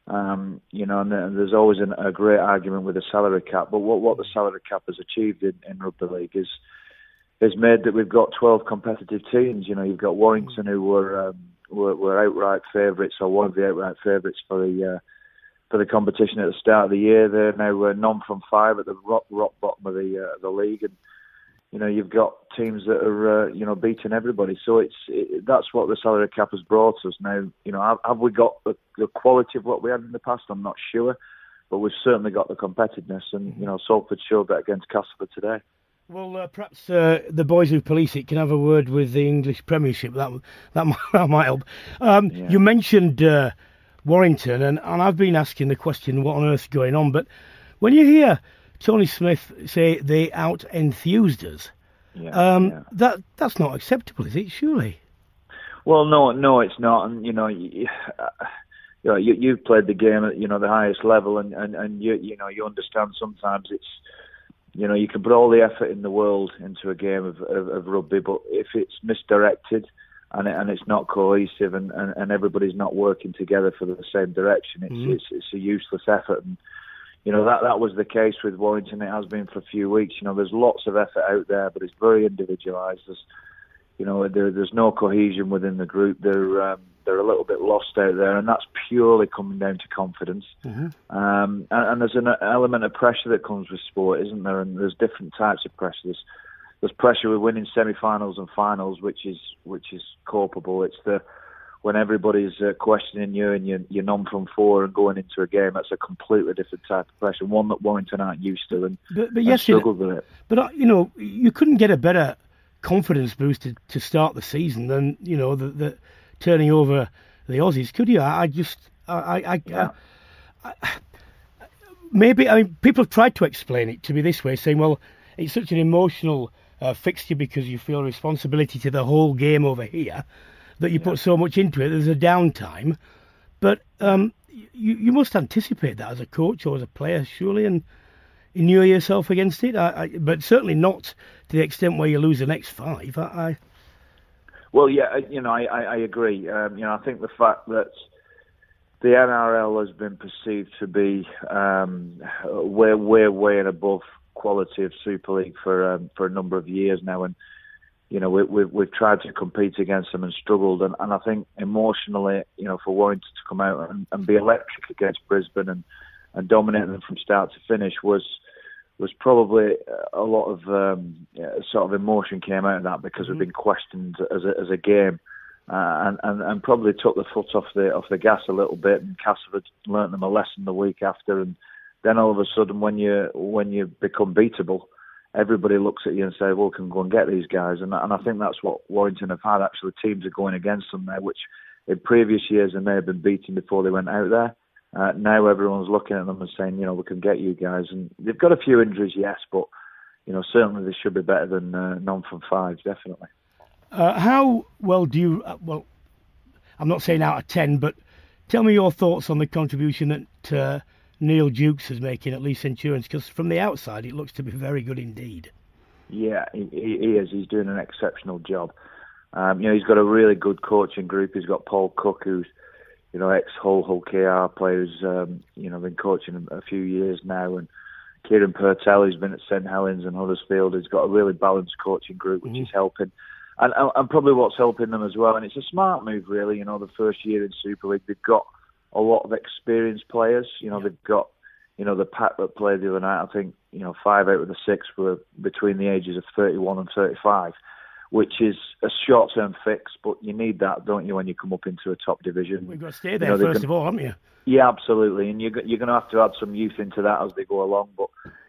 Um, you know, and, and there's always an, a great argument with the salary cap, but what what the salary cap has achieved in, in rugby league is has made that we've got 12 competitive teams. You know, you've got Warrington who were um, were, were outright favourites or one of the outright favourites for the uh, for the competition at the start of the year. They're now uh, none from five at the rock rock bottom of the uh, the league, and you know you've got teams that are uh, you know beating everybody. So it's it, that's what the salary cap has brought us. Now, you know, have, have we got the, the quality of what we had in the past? I'm not sure, but we've certainly got the competitiveness, and you know, Salford showed that against Castleford today. Well, uh, perhaps uh, the boys who police it can have a word with the English Premiership. That that might, that might help. Um, You mentioned uh, Warrington, and, and I've been asking the question, what on earth's going on? But when you hear Tony Smith say they out enthused us, Yeah, um, that that's not acceptable, is it? Surely. Well, no, no, it's not. And you know, you, you know, you, you've played the game at you know the highest level, and and and you you know you understand sometimes it's you know you can put all the effort in the world into a game of of, of rugby, but if it's misdirected and it, and it's not cohesive and, and and everybody's not working together for the same direction, it's Mhm. it's it's a useless effort. And you know that that was the case with Warrington. It has been for a few weeks. You know, there's lots of effort out there, but it's very individualised. There's you know, there, there's no cohesion within the group. They're um, they're a little bit lost out there, and that's purely coming down to confidence. Um, and, and there's an element of pressure that comes with sport, isn't there? And there's different types of pressure. There's, there's pressure with winning semi-finals and finals, which is which is culpable. It's the when everybody's uh, questioning you and you're, you're none from four and going into a game. That's a completely different type of pressure, one that Warrington aren't used to, and, But, but and yes, you know, struggled with it. But uh, you know, you couldn't get a better confidence boost to, to start the season than you know the, the turning over the Aussies, could you? I, I just I I, yeah. I, I, maybe I mean people have tried to explain it to me this way, saying, well, it's such an emotional uh, fixture because you feel responsibility to the whole game over here that you yeah. put so much into it. There's a downtime, but um, you you must anticipate that as a coach or as a player, surely, and inure yourself against it. I, I, but certainly not to the extent where you lose the next five. I, well, yeah, you know, I, agree. Um, you know, I think the fact that the NRL has been perceived to be um, way, way, way and above quality of Super League for um, for a number of years now, and you know we, we, we've tried to compete against them and struggled, and, and I think emotionally, you know, for Warrington to come out and, and be electric against Brisbane and and dominate them from start to finish was was probably a lot of um, sort of emotion came out of that because mm-hmm. we've been questioned as a, as a game. Uh, and, and, and probably took the foot off the off the gas a little bit. And Castleford learnt them a lesson the week after, and then all of a sudden, when you when you become beatable, everybody looks at you and say, "Well, can go and get these guys." And and I think that's what Warrington have had. Actually, teams are going against them there, which in previous years they may have been beaten before they went out there. Uh, now everyone's looking at them and saying, you know, we can get you guys. And they've got a few injuries, yes, but you know, certainly they should be better than uh, none from fives, definitely. Uh, how well do you? Uh, well, I'm not saying out of ten, but tell me your thoughts on the contribution that uh, Neil Jukes is making at Leigh Centurions, because from the outside it looks to be very good indeed. Yeah, he, he is. He's doing an exceptional job. Um, you know, he's got a really good coaching group. He's got Paul Cook, who's you know, ex Hull Hull KR players, um, you know, been coaching a few years now, and Kieron Purtill, who's been at St Helens and Huddersfield, has got a really balanced coaching group, which mm-hmm. is helping. And, and probably what's helping them as well, and it's a smart move, really. You know, the first year in Super League, they've got a lot of experienced players. You know, yeah. they've got, you know, the pack that played the other night. I think, you know, five out of the six were between the ages of 31 and 35 which is a short-term fix, but you need that, don't you, when you come up into a top division? We've got to stay there you know, first of all, haven't you? Yeah, absolutely, and you're you're going to have to add some youth into that as they go along. But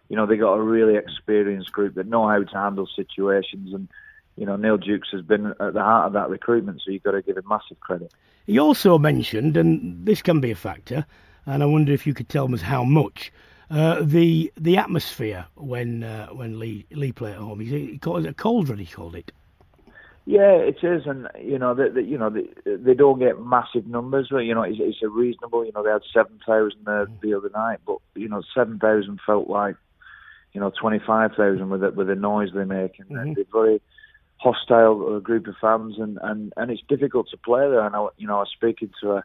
you know, they've got a really experienced group that know how to handle situations, and you know, Neil Jukes has been at the heart of that recruitment, so you've got to give him massive credit. He also mentioned, and this can be a factor, and I wonder if you could tell us how much. Uh, the the atmosphere when uh, when Leigh Leigh played at home. He, he called it a cauldron. He called it. Yeah, it is, and you know, they, you know, they, they don't get massive numbers, but you know, it's, it's a reasonable. You know, they had seven thousand uh, the other night, but you know, seven thousand felt like, you know, twenty five thousand with it with the noise they make, and mm-hmm. they're very hostile uh, group of fans, and, and and it's difficult to play there. And I, you know, I was speaking to a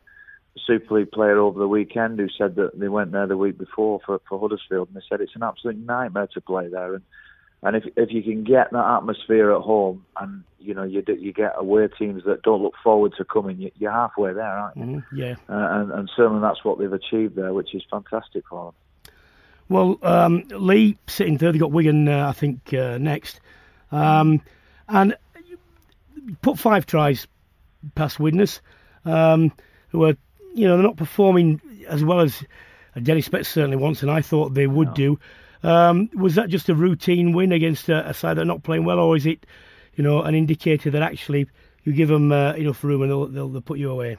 Super League player over the weekend who said that they went there the week before for for Huddersfield, and they said it's an absolute nightmare to play there, and and if if you can get that atmosphere at home, and you know you you get away teams that don't look forward to coming, you, are halfway there, aren't you? Mm-hmm, yeah. Uh, and and certainly that's what they've achieved there, which is fantastic for them. Well, um, Leigh sitting third. They got Wigan, uh, I think, uh, next, um, and put five tries past Widnes, um, who are you know they're not performing as well as Denis Betts certainly wants, and I thought they would no. do. Um, was that just a routine win against a, a, side that are not playing well, or is it, you know, an indicator that actually you give them uh, enough room and they'll, they'll, they'll put you away?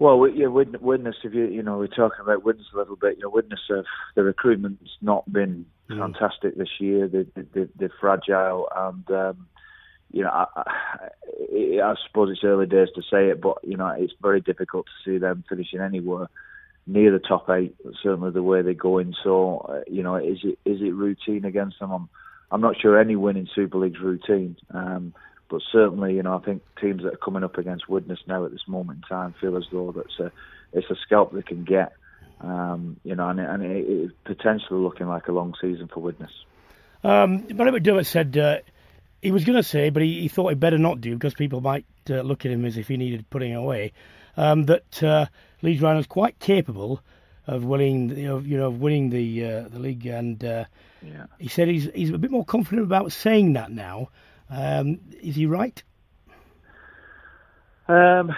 Well, yeah, Widnes. If you you know, we're talking about Widnes a little bit. You know, Widnes, uh, the recruitment's not been mm. fantastic this year. They, they, they're fragile, and um, you know, I, I, I suppose it's early days to say it, but you know, it's very difficult to see them finishing anywhere near the top eight. Certainly the way they're going. So uh, you know, is it is it routine against them? I'm I'm not sure any win in Super League's routine. Um, but certainly, you know, I think teams that are coming up against Widnes now at this moment in time feel as though that's a it's a scalp they can get. Um, you know, and, and it, potentially looking like a long season for Widnes. Um, Barrie McDermott said uh, he was going to say, but he, he, thought he'd better not do because people might uh, look at him as if he needed putting away. Um, that uh, Leeds Rhinos quite capable of winning, you know, you know winning the uh, the league, and uh, yeah. he said he's he's a bit more confident about saying that now. Um, is he right? Um,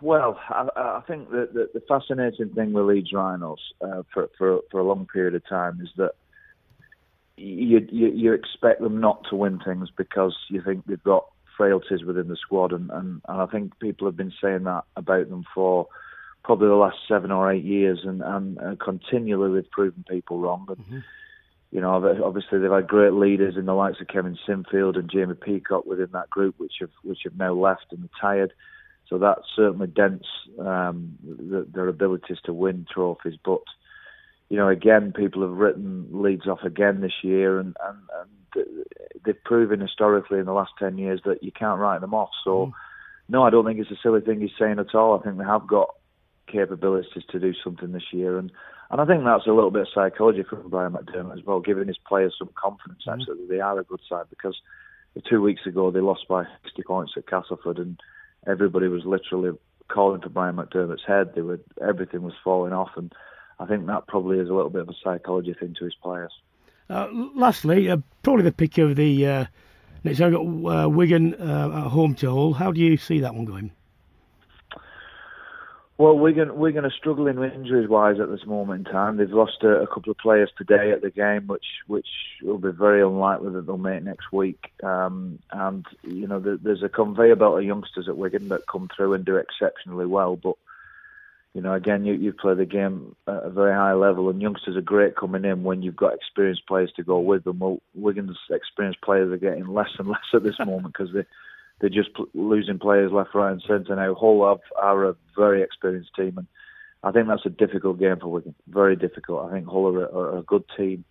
well, I, I think that the, the, fascinating thing with Leeds Rhinos uh, for, for for a long period of time is that you, you you expect them not to win things because you think they've got frailties within the squad, and, and, and I think people have been saying that about them for probably the last seven or eight years, and, and, and continually they've proven people wrong. And, mm-hmm. You know, obviously they've had great leaders in the likes of Kevin Sinfield and Jamie Peacock within that group, which have which have now left and retired. So that certainly dents um, the, their abilities to win trophies. But you know, again, people have written Leeds off again this year, and, and, and they've proven historically in the last ten years that you can't write them off. So, mm. no, I don't think it's a silly thing he's saying at all. I think they have got capabilities to do something this year, and and I think that's a little bit of psychology from Brian McDermott as well, giving his players some confidence mm. actually that they are a good side because two weeks ago they lost by 60 points at Castleford and everybody was literally calling for Brian McDermott's head. They were everything was falling off, and I think that probably is a little bit of a psychology thing to his players. Uh, lastly, uh, probably the pick of the uh, next. I've got uh, Wigan uh, at home to Hull. How do you see that one going? Well, we're going we're going to struggle in injuries wise at this moment in time. They've lost a, a, couple of players today at the game, which which will be very unlikely that they'll make next week. Um, and you know, the, there's a conveyor belt of youngsters at Wigan that come through and do exceptionally well. But you know, again, you you play the game at a very high level, and youngsters are great coming in when you've got experienced players to go with them. Well, Wigan's experienced players are getting less and less at this moment because they they're just losing players left, right, and centre now. Hull have, are a very experienced team, and I think that's a difficult game for Wigan. Very difficult. I think Hull are a, are a good team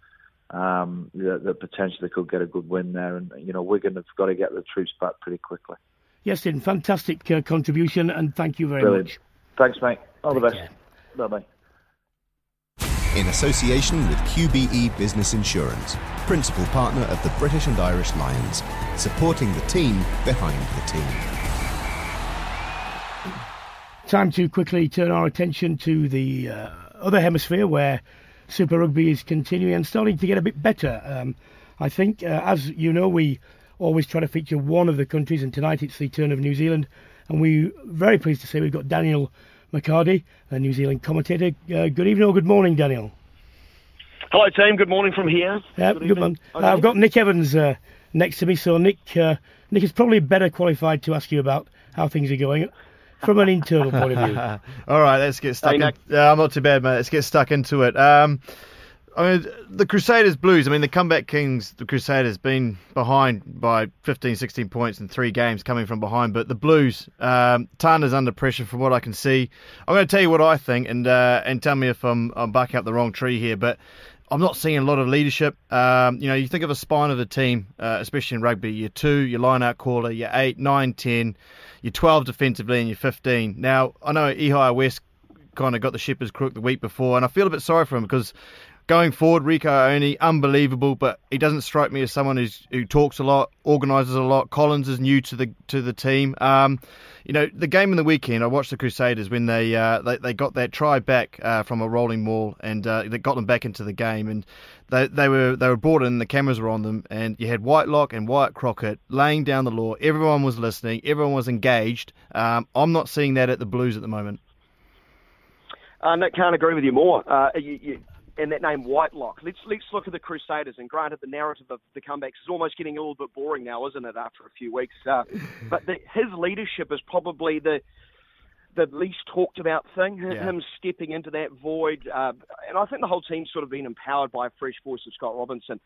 um, that, that, potentially could get a good win there, and you know Wigan have got to get the troops back pretty quickly. Iestyn, fantastic uh, contribution, and thank you very Brilliant. much. Thanks, mate. All Take the best. Bye bye in association with QBE Business Insurance, principal partner of the British and Irish Lions, supporting the team behind the team. Time to quickly turn our attention to the uh, other hemisphere where Super Rugby is continuing and starting to get a bit better. Um, I think, uh, as you know, we always try to feature one of the countries, and tonight it's the turn of New Zealand. And we're very pleased to say we've got Daniel McHardy, a New Zealand commentator. Uh, good evening or good morning, Daniel. Hello, team. Good morning from here. Yeah, good, good morning. Okay. Uh, I've got Nick Evans uh, next to me, so Nick, uh, Nick is probably better qualified to ask you about how things are going from an internal point of view. All right, let's get stuck. Hey, in, yeah, I'm not too bad, mate. Let's get stuck into it. Um, I mean, the Crusaders Blues, I mean, the comeback kings, the Crusaders, been behind by 15, 16 points in three games coming from behind. But the Blues, um, Tana's under pressure from what I can see. I'm going to tell you what I think and uh, and tell me if I'm, I'm backing up the wrong tree here. But I'm not seeing a lot of leadership. Um, you know, you think of a spine of the team, uh, especially in rugby, you're two, your line out caller, you're eight, nine, ten, you're 12 defensively, and you're 15. Now, I know Ihaia West kind of got the as crook the week before, and I feel a bit sorry for him because Going forward, Rieko Ioane, unbelievable, but he doesn't strike me as someone who's, who talks a lot, organises a lot. Collins is new to the to the team. Um, you know, the game in the weekend, I watched the Crusaders when they uh, they, they got that try back uh, from a rolling maul, and uh, they got them back into the game, and they they were they were brought in, the cameras were on them, and you had Whitelock and Wyatt Crockett laying down the law. Everyone was listening, everyone was engaged. Um, I'm not seeing that at the Blues at the moment. Uh, Nick, can't agree with you more. Uh, you, you, and that name Whitelock. Let's let's look at the Crusaders. And granted, the narrative of the comebacks is almost getting a little bit boring now, isn't it? After a few weeks, uh, but the, his leadership is probably the the least talked about thing. Yeah. Him stepping into that void, uh, and I think the whole team's sort of been empowered by a fresh voice of Scott Robertson.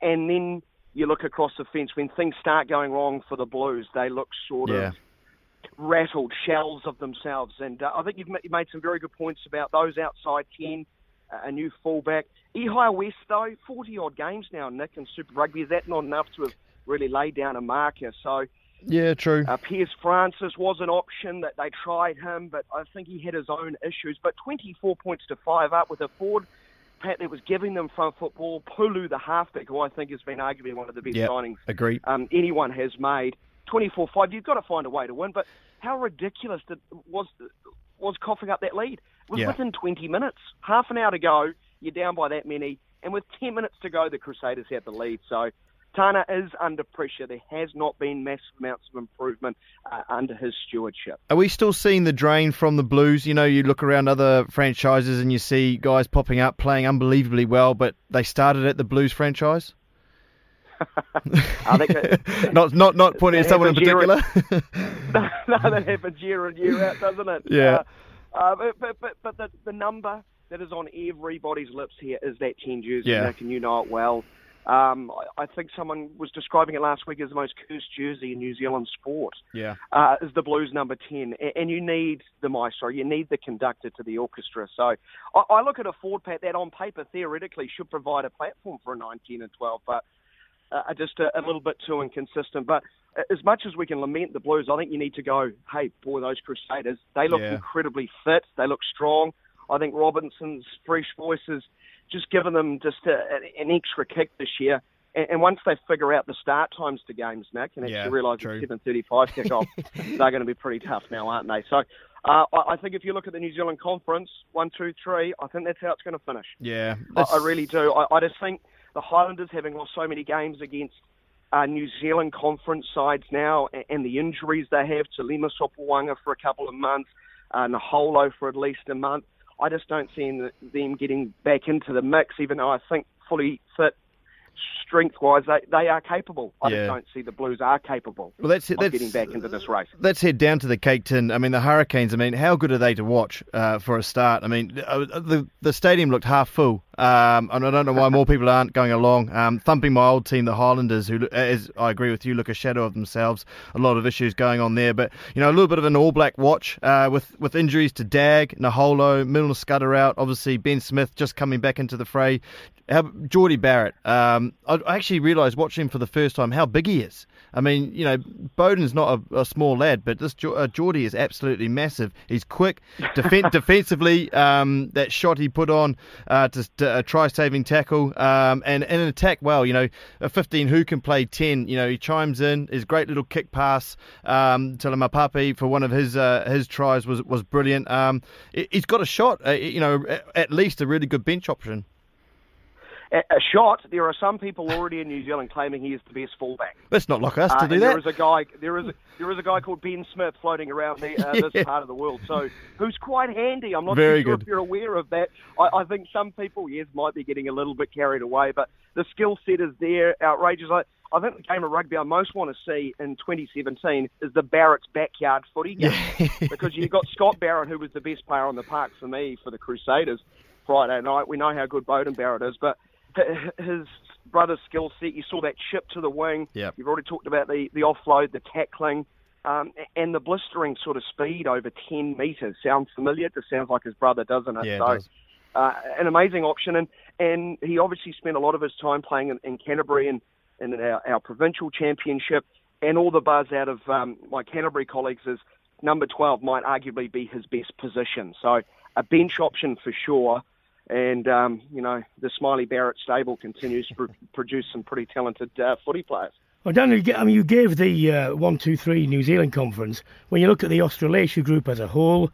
And then you look across the fence when things start going wrong for the Blues, they look sort yeah. of rattled shells of themselves. And uh, I think you've made some very good points about those outside ten a new fullback. Ihaia West, though, 40 odd games now, Nick, in Super Rugby. Is that not enough to have really laid down a marker? So, yeah, true. Uh, Piers Francis was an option that they tried him, but I think he had his own issues. But 24 points to five up with a forward pack that was giving them front football. Pulu, the halfback, who I think has been arguably one of the best yep, signings agreed. Um, anyone has made. 24-5. You've got to find a way to win. But how ridiculous did, was was coughing up that lead? Yeah. within 20 minutes. Half an hour to go, you're down by that many, and with 10 minutes to go, the Crusaders had the lead. So Tana is under pressure. There has not been massive amounts of improvement uh, under his stewardship. Are we still seeing the drain from the Blues? You know, you look around other franchises and you see guys popping up playing unbelievably well, but they started at the Blues franchise. I think it, not not not pointing at someone in particular. no, no, that happens year in year out, doesn't it? Yeah. Uh, uh, but but but, but the, the number that is on everybody's lips here is that ten jersey, Yeah. Nick, and you know it well. Um, I, I think someone was describing it last week as the most cursed jersey in New Zealand sport. Yeah. uh, is the Blues number 10. A- And you need the maestro, you need the conductor to the orchestra. So I, I look at a forward pack that on paper theoretically should provide a platform for a 9, 10, and 12, but uh, are just a, a little bit too inconsistent. But as much as we can lament the Blues, I think you need to go, hey, boy, those Crusaders, they look Yeah. incredibly fit, they look strong. I think Robertson's fresh voices just given them just a, an extra kick this year. And, and once they figure out the start times to games, Nick, and Yeah, actually realise it's 7.35 kickoff, they're going to be pretty tough now, aren't they? So uh, I, I think if you look at the New Zealand Conference, one, two, three, I think that's how it's going to finish. Yeah. I, I really do. I, I just think the Highlanders having lost so many games against uh, New Zealand conference sides now, and, and the injuries they have to Lima Sopoaga for a couple of months, uh, Naholo for at least a month. I just don't see them- getting back into the mix, even though I think fully fit, strength-wise, they, they are capable. I Yeah. just don't see the Blues are capable Well, that's- of that's- getting back into this race. Let's head down to the Cake Tin. I mean, the Hurricanes. I mean, how good are they to watch uh, for a start? I mean, uh, the the stadium looked half full, um, and I don't know why more people aren't going along. Um, thumping my old team, the Highlanders, who, as I agree with you, look a shadow of themselves. A lot of issues going on there, but you know, a little bit of an All Black watch uh, with with injuries to Dag, Naholo, Milner Skudder out. Obviously, Ben Smith just coming back into the fray. How, Jordie Barrett. Um, I, I actually realised watching him for the first time how big he is. I mean, you know, Beauden's not a, a small lad, but this uh, Jordie is absolutely massive. He's quick, Defen- defensively. Um, that shot he put on uh, to, a try-saving tackle, um, and, and an attack. Well, you know, a 15 who can play 10. You know, he chimes in. His great little kick pass um, to Laumape for one of his uh, his tries was was brilliant. Um, he- he's got a shot. Uh, you know, at least a really good bench option. A, shot. There are some people already in New Zealand claiming he is the best fullback. That's not like us to Uh, do that. There is a guy. There is a, there is a guy called Ben Smith floating around the, uh, Yeah. this part of the world. So who's quite handy. I'm not Very sure good. if you're aware of that. I, I think some people, yes, might be getting a little bit carried away, but the skill set is there. Outrageous. I, I think the game of rugby I most want to see in 2017 is the Barrett's backyard footy game because you've got Scott Barrett, who was the best player on the park for me for the Crusaders Friday night. We know how good Beauden Barrett is, but his brother's skill set. You saw that chip to the wing. Yep. You've already talked about the, the offload, the tackling, um, and the blistering sort of speed over 10 metres. Sounds familiar? It just sounds like his brother, doesn't it? Yeah, it does. Uh, an amazing option. And, and he obviously spent a lot of his time playing in, in Canterbury and, and in our, our provincial championship. And all the buzz out of um, my Canterbury colleagues is number 12 might arguably be his best position. So a bench option for sure. And, um, you know, the Smiley Barrett stable continues to produce some pretty talented uh, footy players. Well, ga- I mean, you gave the uh, one, two, three New Zealand conference. When you look at the Australasia group as a whole,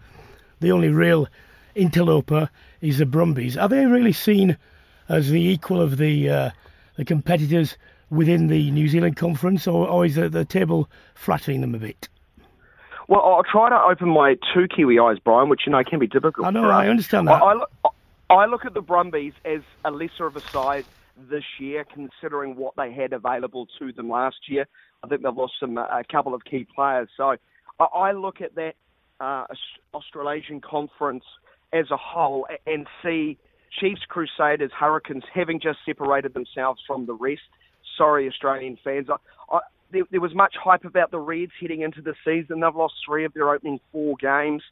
the only real interloper is the Brumbies. Are they really seen as the equal of the uh, the competitors within the New Zealand conference, or, or is the, the table flattering them a bit? Well, I'll try to open my two Kiwi eyes, Brian, which you know can be difficult. I know. I understand that. I, I, look, I look at the Brumbies as a lesser of a side this year, considering what they had available to them last year. I think they've lost some uh, a couple of key players. So I, look at that uh, Australasian conference as a whole and see Chiefs, Crusaders, Hurricanes having just separated themselves from the rest. Sorry, Australian fans. I, I, there, there was much hype about the Reds heading into the season. They've lost three of their opening four games.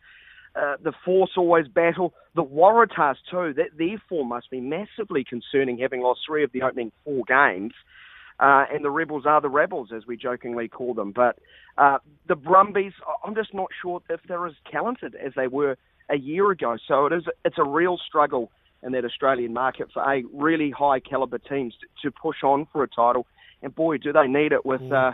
Uh, the Force always battle. The Waratahs too. That their form must be massively concerning, having lost three of the opening four games. Uh, and the Rebels are the Rebels, as we jokingly call them. But uh, the Brumbies, I'm just not sure if they're as talented as they were a year ago. So it is. It's a real struggle in that Australian market for a really high caliber teams to, to push on for a title. And boy, do they need it with. Uh,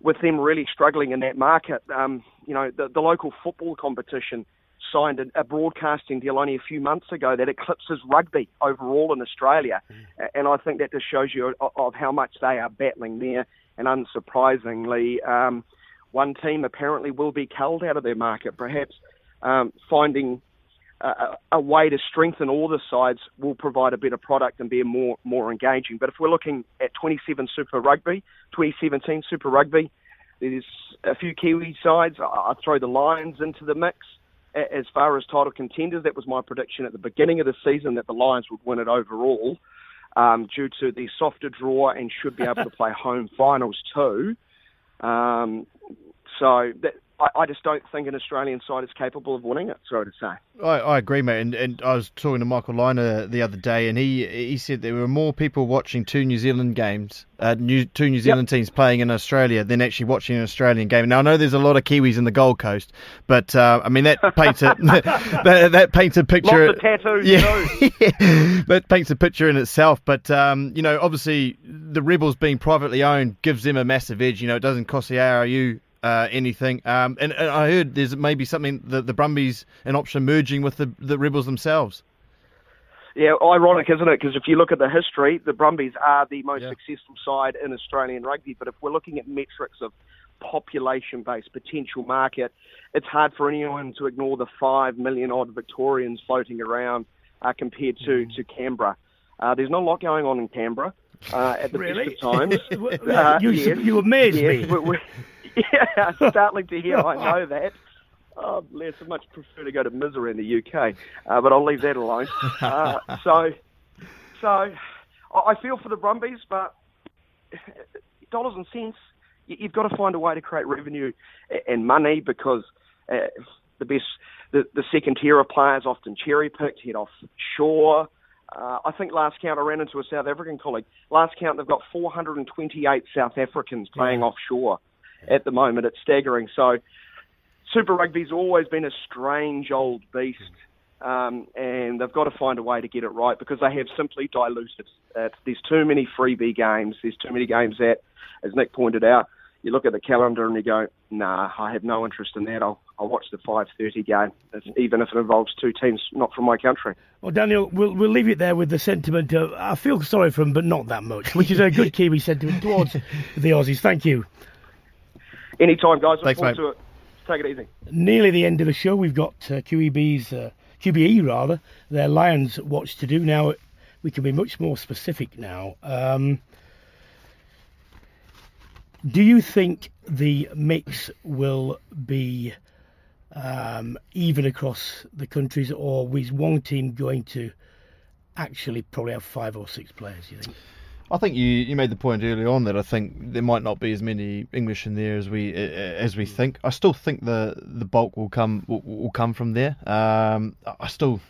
with them really struggling in that market, um, you know, the, the local football competition signed a, a broadcasting deal only a few months ago that eclipses rugby overall in Australia, mm. and I think that just shows you of, of, how much they are battling there. And unsurprisingly, um, one team apparently will be culled out of their market. Perhaps um, finding a, a, way to strengthen all the sides will provide a better product and be more more engaging. But if we're looking at 27 Super Rugby, 2017 Super Rugby, there's a few Kiwi sides. I, I throw the Lions into the mix. As far as title contenders, that was my prediction at the beginning of the season that the Lions would win it overall, um, due to the softer draw and should be able to play home finals too. Um, so that, I, I, just don't think an Australian side is capable of winning it. Sorry to say. I, I agree, mate. And, and I was talking to Michael Lynagh the other day, and he he said there were more people watching two New Zealand games, uh, new, two New Zealand yep. teams playing in Australia than actually watching an Australian game. Now I know there's a lot of Kiwis in the Gold Coast, but uh, I mean that paints a that, that, paints a picture. Lots of tattoos. Yeah, yeah, that paints a picture in itself. But um, you know, obviously the Rebels being privately owned gives them a massive edge. You know, it doesn't cost the ARU uh, anything. Um, and, and, I heard there's maybe something that the Brumbies an option merging with the the Rebels themselves. Yeah, ironic, isn't it? Because if you look at the history, the Brumbies are the most yeah. successful side in Australian rugby. But if we're looking at metrics of population-based potential market, it's hard for anyone to ignore the five million odd Victorians floating around uh, compared to mm. to Canberra. Uh, there's not a lot going on in Canberra uh, at the really? best of times. uh, you, yes. you amaze yes. me. We, we, yeah, startling to hear. I know that. Oh, less I much prefer to go to Misery in the UK, uh, but I'll leave that alone. Uh, so, so I feel for the Brumbies, but dollars and cents, you've got to find a way to create revenue and money because uh, the best, the, the second tier of players often cherry picked, head offshore. Uh, I think last count I ran into a South African colleague. Last count they've got 428 South Africans playing yeah. offshore at the moment. It's staggering. So Super Rugby's always been a strange old beast. Um, and they've got to find a way to get it right because they have simply diluted it. There's too many freebie games. There's too many games that, as Nick pointed out, you look at the calendar and you go, nah, I have no interest in that. I'll, I'll watch the 5.30 game, even if it involves two teams not from my country. Well, Daniel, we'll, we'll leave it there with the sentiment of, I feel sorry for him, but not that much, which is a good Kiwi sentiment towards the Aussies. Thank you. Anytime, guys. Thanks, forward mate. to it. Take it easy. Nearly the end of the show. We've got uh, QEB's, uh, QBE rather, their Lions watch to do. Now, we can be much more specific now. Um, do you think the mix will be um, even across the countries, or is one team going to actually probably have five or six players? You think? I think you, you made the point earlier on that I think there might not be as many English in there as we as we think. I still think the the bulk will come will, will come from there. Um, I still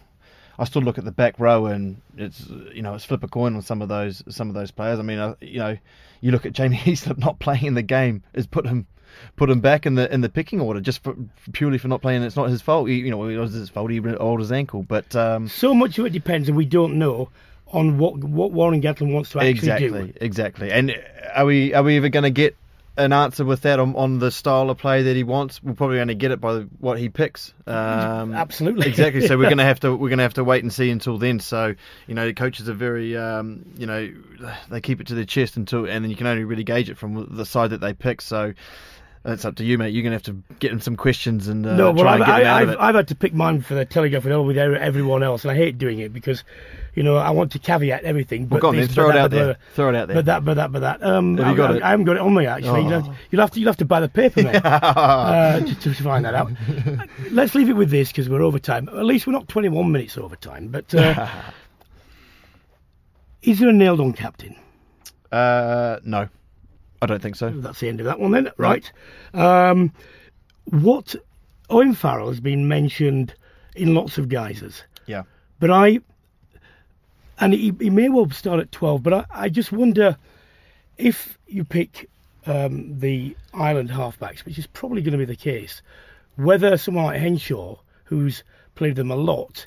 I still look at the back row and it's you know it's flip a coin on some of those some of those players. I mean, I, you know, you look at Jamie Heaslip not playing in the game is put him put him back in the in the picking order just for, purely for not playing. It's not his fault. He, you know, it was his fault. He rolled his ankle, but um, so much of it depends, and we don't know on what what Warren Gatland wants to actually exactly, do. Exactly, exactly. And are we are we ever going to get an answer with that on, on the style of play that he wants? We're probably going to get it by what he picks. Um, Absolutely, exactly. So we're going to have to we're going to have to wait and see until then. So you know, coaches are very um, you know they keep it to their chest until, and then you can only really gauge it from the side that they pick. So. It's up to you, mate. You're going to have to get in some questions and uh, no. Well, I've, I, I've, I've, had to pick mine for the Telegraph and all with everyone else, and I hate doing it because you know, I want to caveat everything. But well, go on, this, throw it that, out there. Throw it out there. But that, but that, but that. Um, have you got I, it? I haven't got it on me actually. Oh. You'll, have, you'll, have, to, you'll have to buy the paper, mate, uh, to, to, find that out. Let's leave it with this because we're over time. At least we're not 21 minutes over time. But uh, is there a nailed on captain? Uh, no, I don't think so. That's the end of that one then. Right. Um, what Owen Farrell has been mentioned in lots of guises. Yeah. But I and he, he may well start at 12, but I, I just wonder if you pick um, the Ireland halfbacks, which is probably going to be the case, whether someone like Henshaw, who's played them a lot,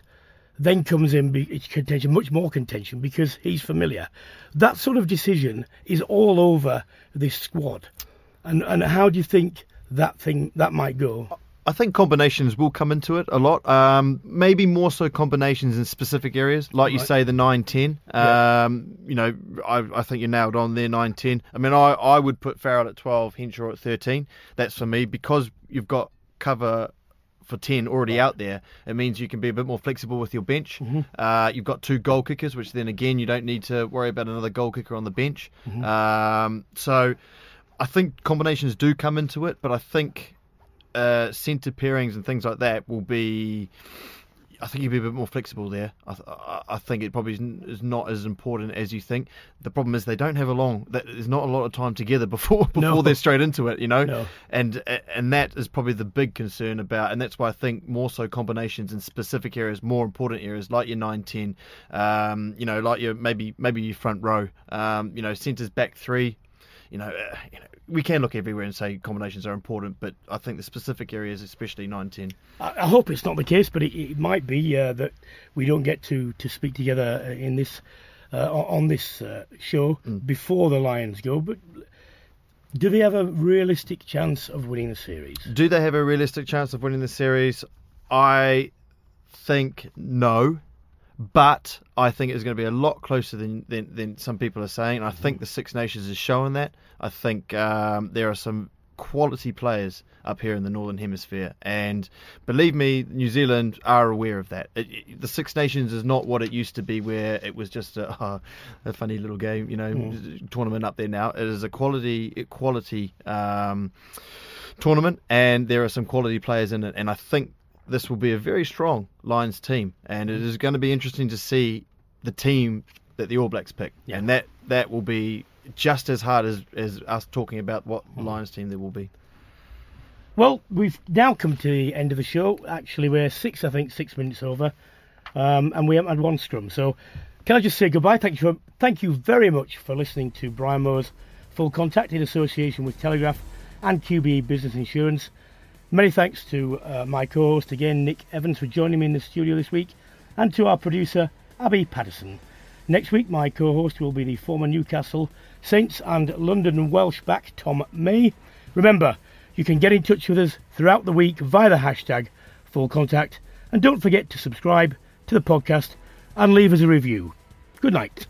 then comes in contention, much more contention because he's familiar. That sort of decision is all over this squad. And and how do you think that thing that might go? I think combinations will come into it a lot. Um, maybe more so combinations in specific areas, like you say, the 9 10. Yeah. Um, you know, I, I think you're nailed on there, 9 10. I mean, I, I would put Farrell at 12, Henshaw at 13. That's for me because you've got cover for 10 already out there. It means you can be a bit more flexible with your bench. Mm-hmm. Uh, you've got two goal kickers, which then again, you don't need to worry about another goal kicker on the bench. Mhm. Um, so I think combinations do come into it, but I think uh, centre pairings and things like that will be. I think you'd be a bit more flexible there. I, th- I- think it probably isn't- as important as you think. The problem is they don't have a long. that- There's not a lot of time together before before No. they're straight into it. You know, No. and and that is probably the big concern about, and that's why I think more so combinations in specific areas, more important areas like your 9-10, um, you know, like your maybe maybe your front row, um, you know, centres back three, you know, uh, you know, we can look everywhere and say combinations are important, but I think the specific areas, especially 9-10. I, I hope it's not the case, but it, it might be uh, that we don't get to, to speak together uh, in this uh, on on this uh, show Mm. before the Lions go. But do they have a realistic chance of winning the series? Do they have a realistic chance of winning the series? I think no, but I think it's going to be a lot closer than than, than some people are saying. I think the Six Nations is showing that. I think um, there are some quality players up here in the Northern Hemisphere, and believe me, New Zealand are aware of that. It, it- the Six Nations is not what it used to be, where it was just a, a funny little game, you know, Mm. tournament up there. Now it is a quality quality. Um, tournament, and there are some quality players in it. And I think this will be a very strong Lions team, and it is going to be interesting to see the team that the All Blacks pick, and that that will be just as hard as as us talking about what Lions team there will be. Well, we've now come to the end of the show. Actually, we're six, I think, six minutes over, um, and we haven't had one scrum. So, can I just say goodbye? Thank you, thank you very much for listening to Brian Moore's Full Contact in association with Telegraph and QBE Business Insurance. Many thanks to uh, my co-host again, Nick Evans, for joining me in the studio this week, and to our producer, Abby Patterson. Next week, my co-host will be the former Newcastle Saints and London Welsh back Tom May. Remember, you can get in touch with us throughout the week via the hashtag Full Contact, and don't forget to subscribe to the podcast and leave us a review. Good night.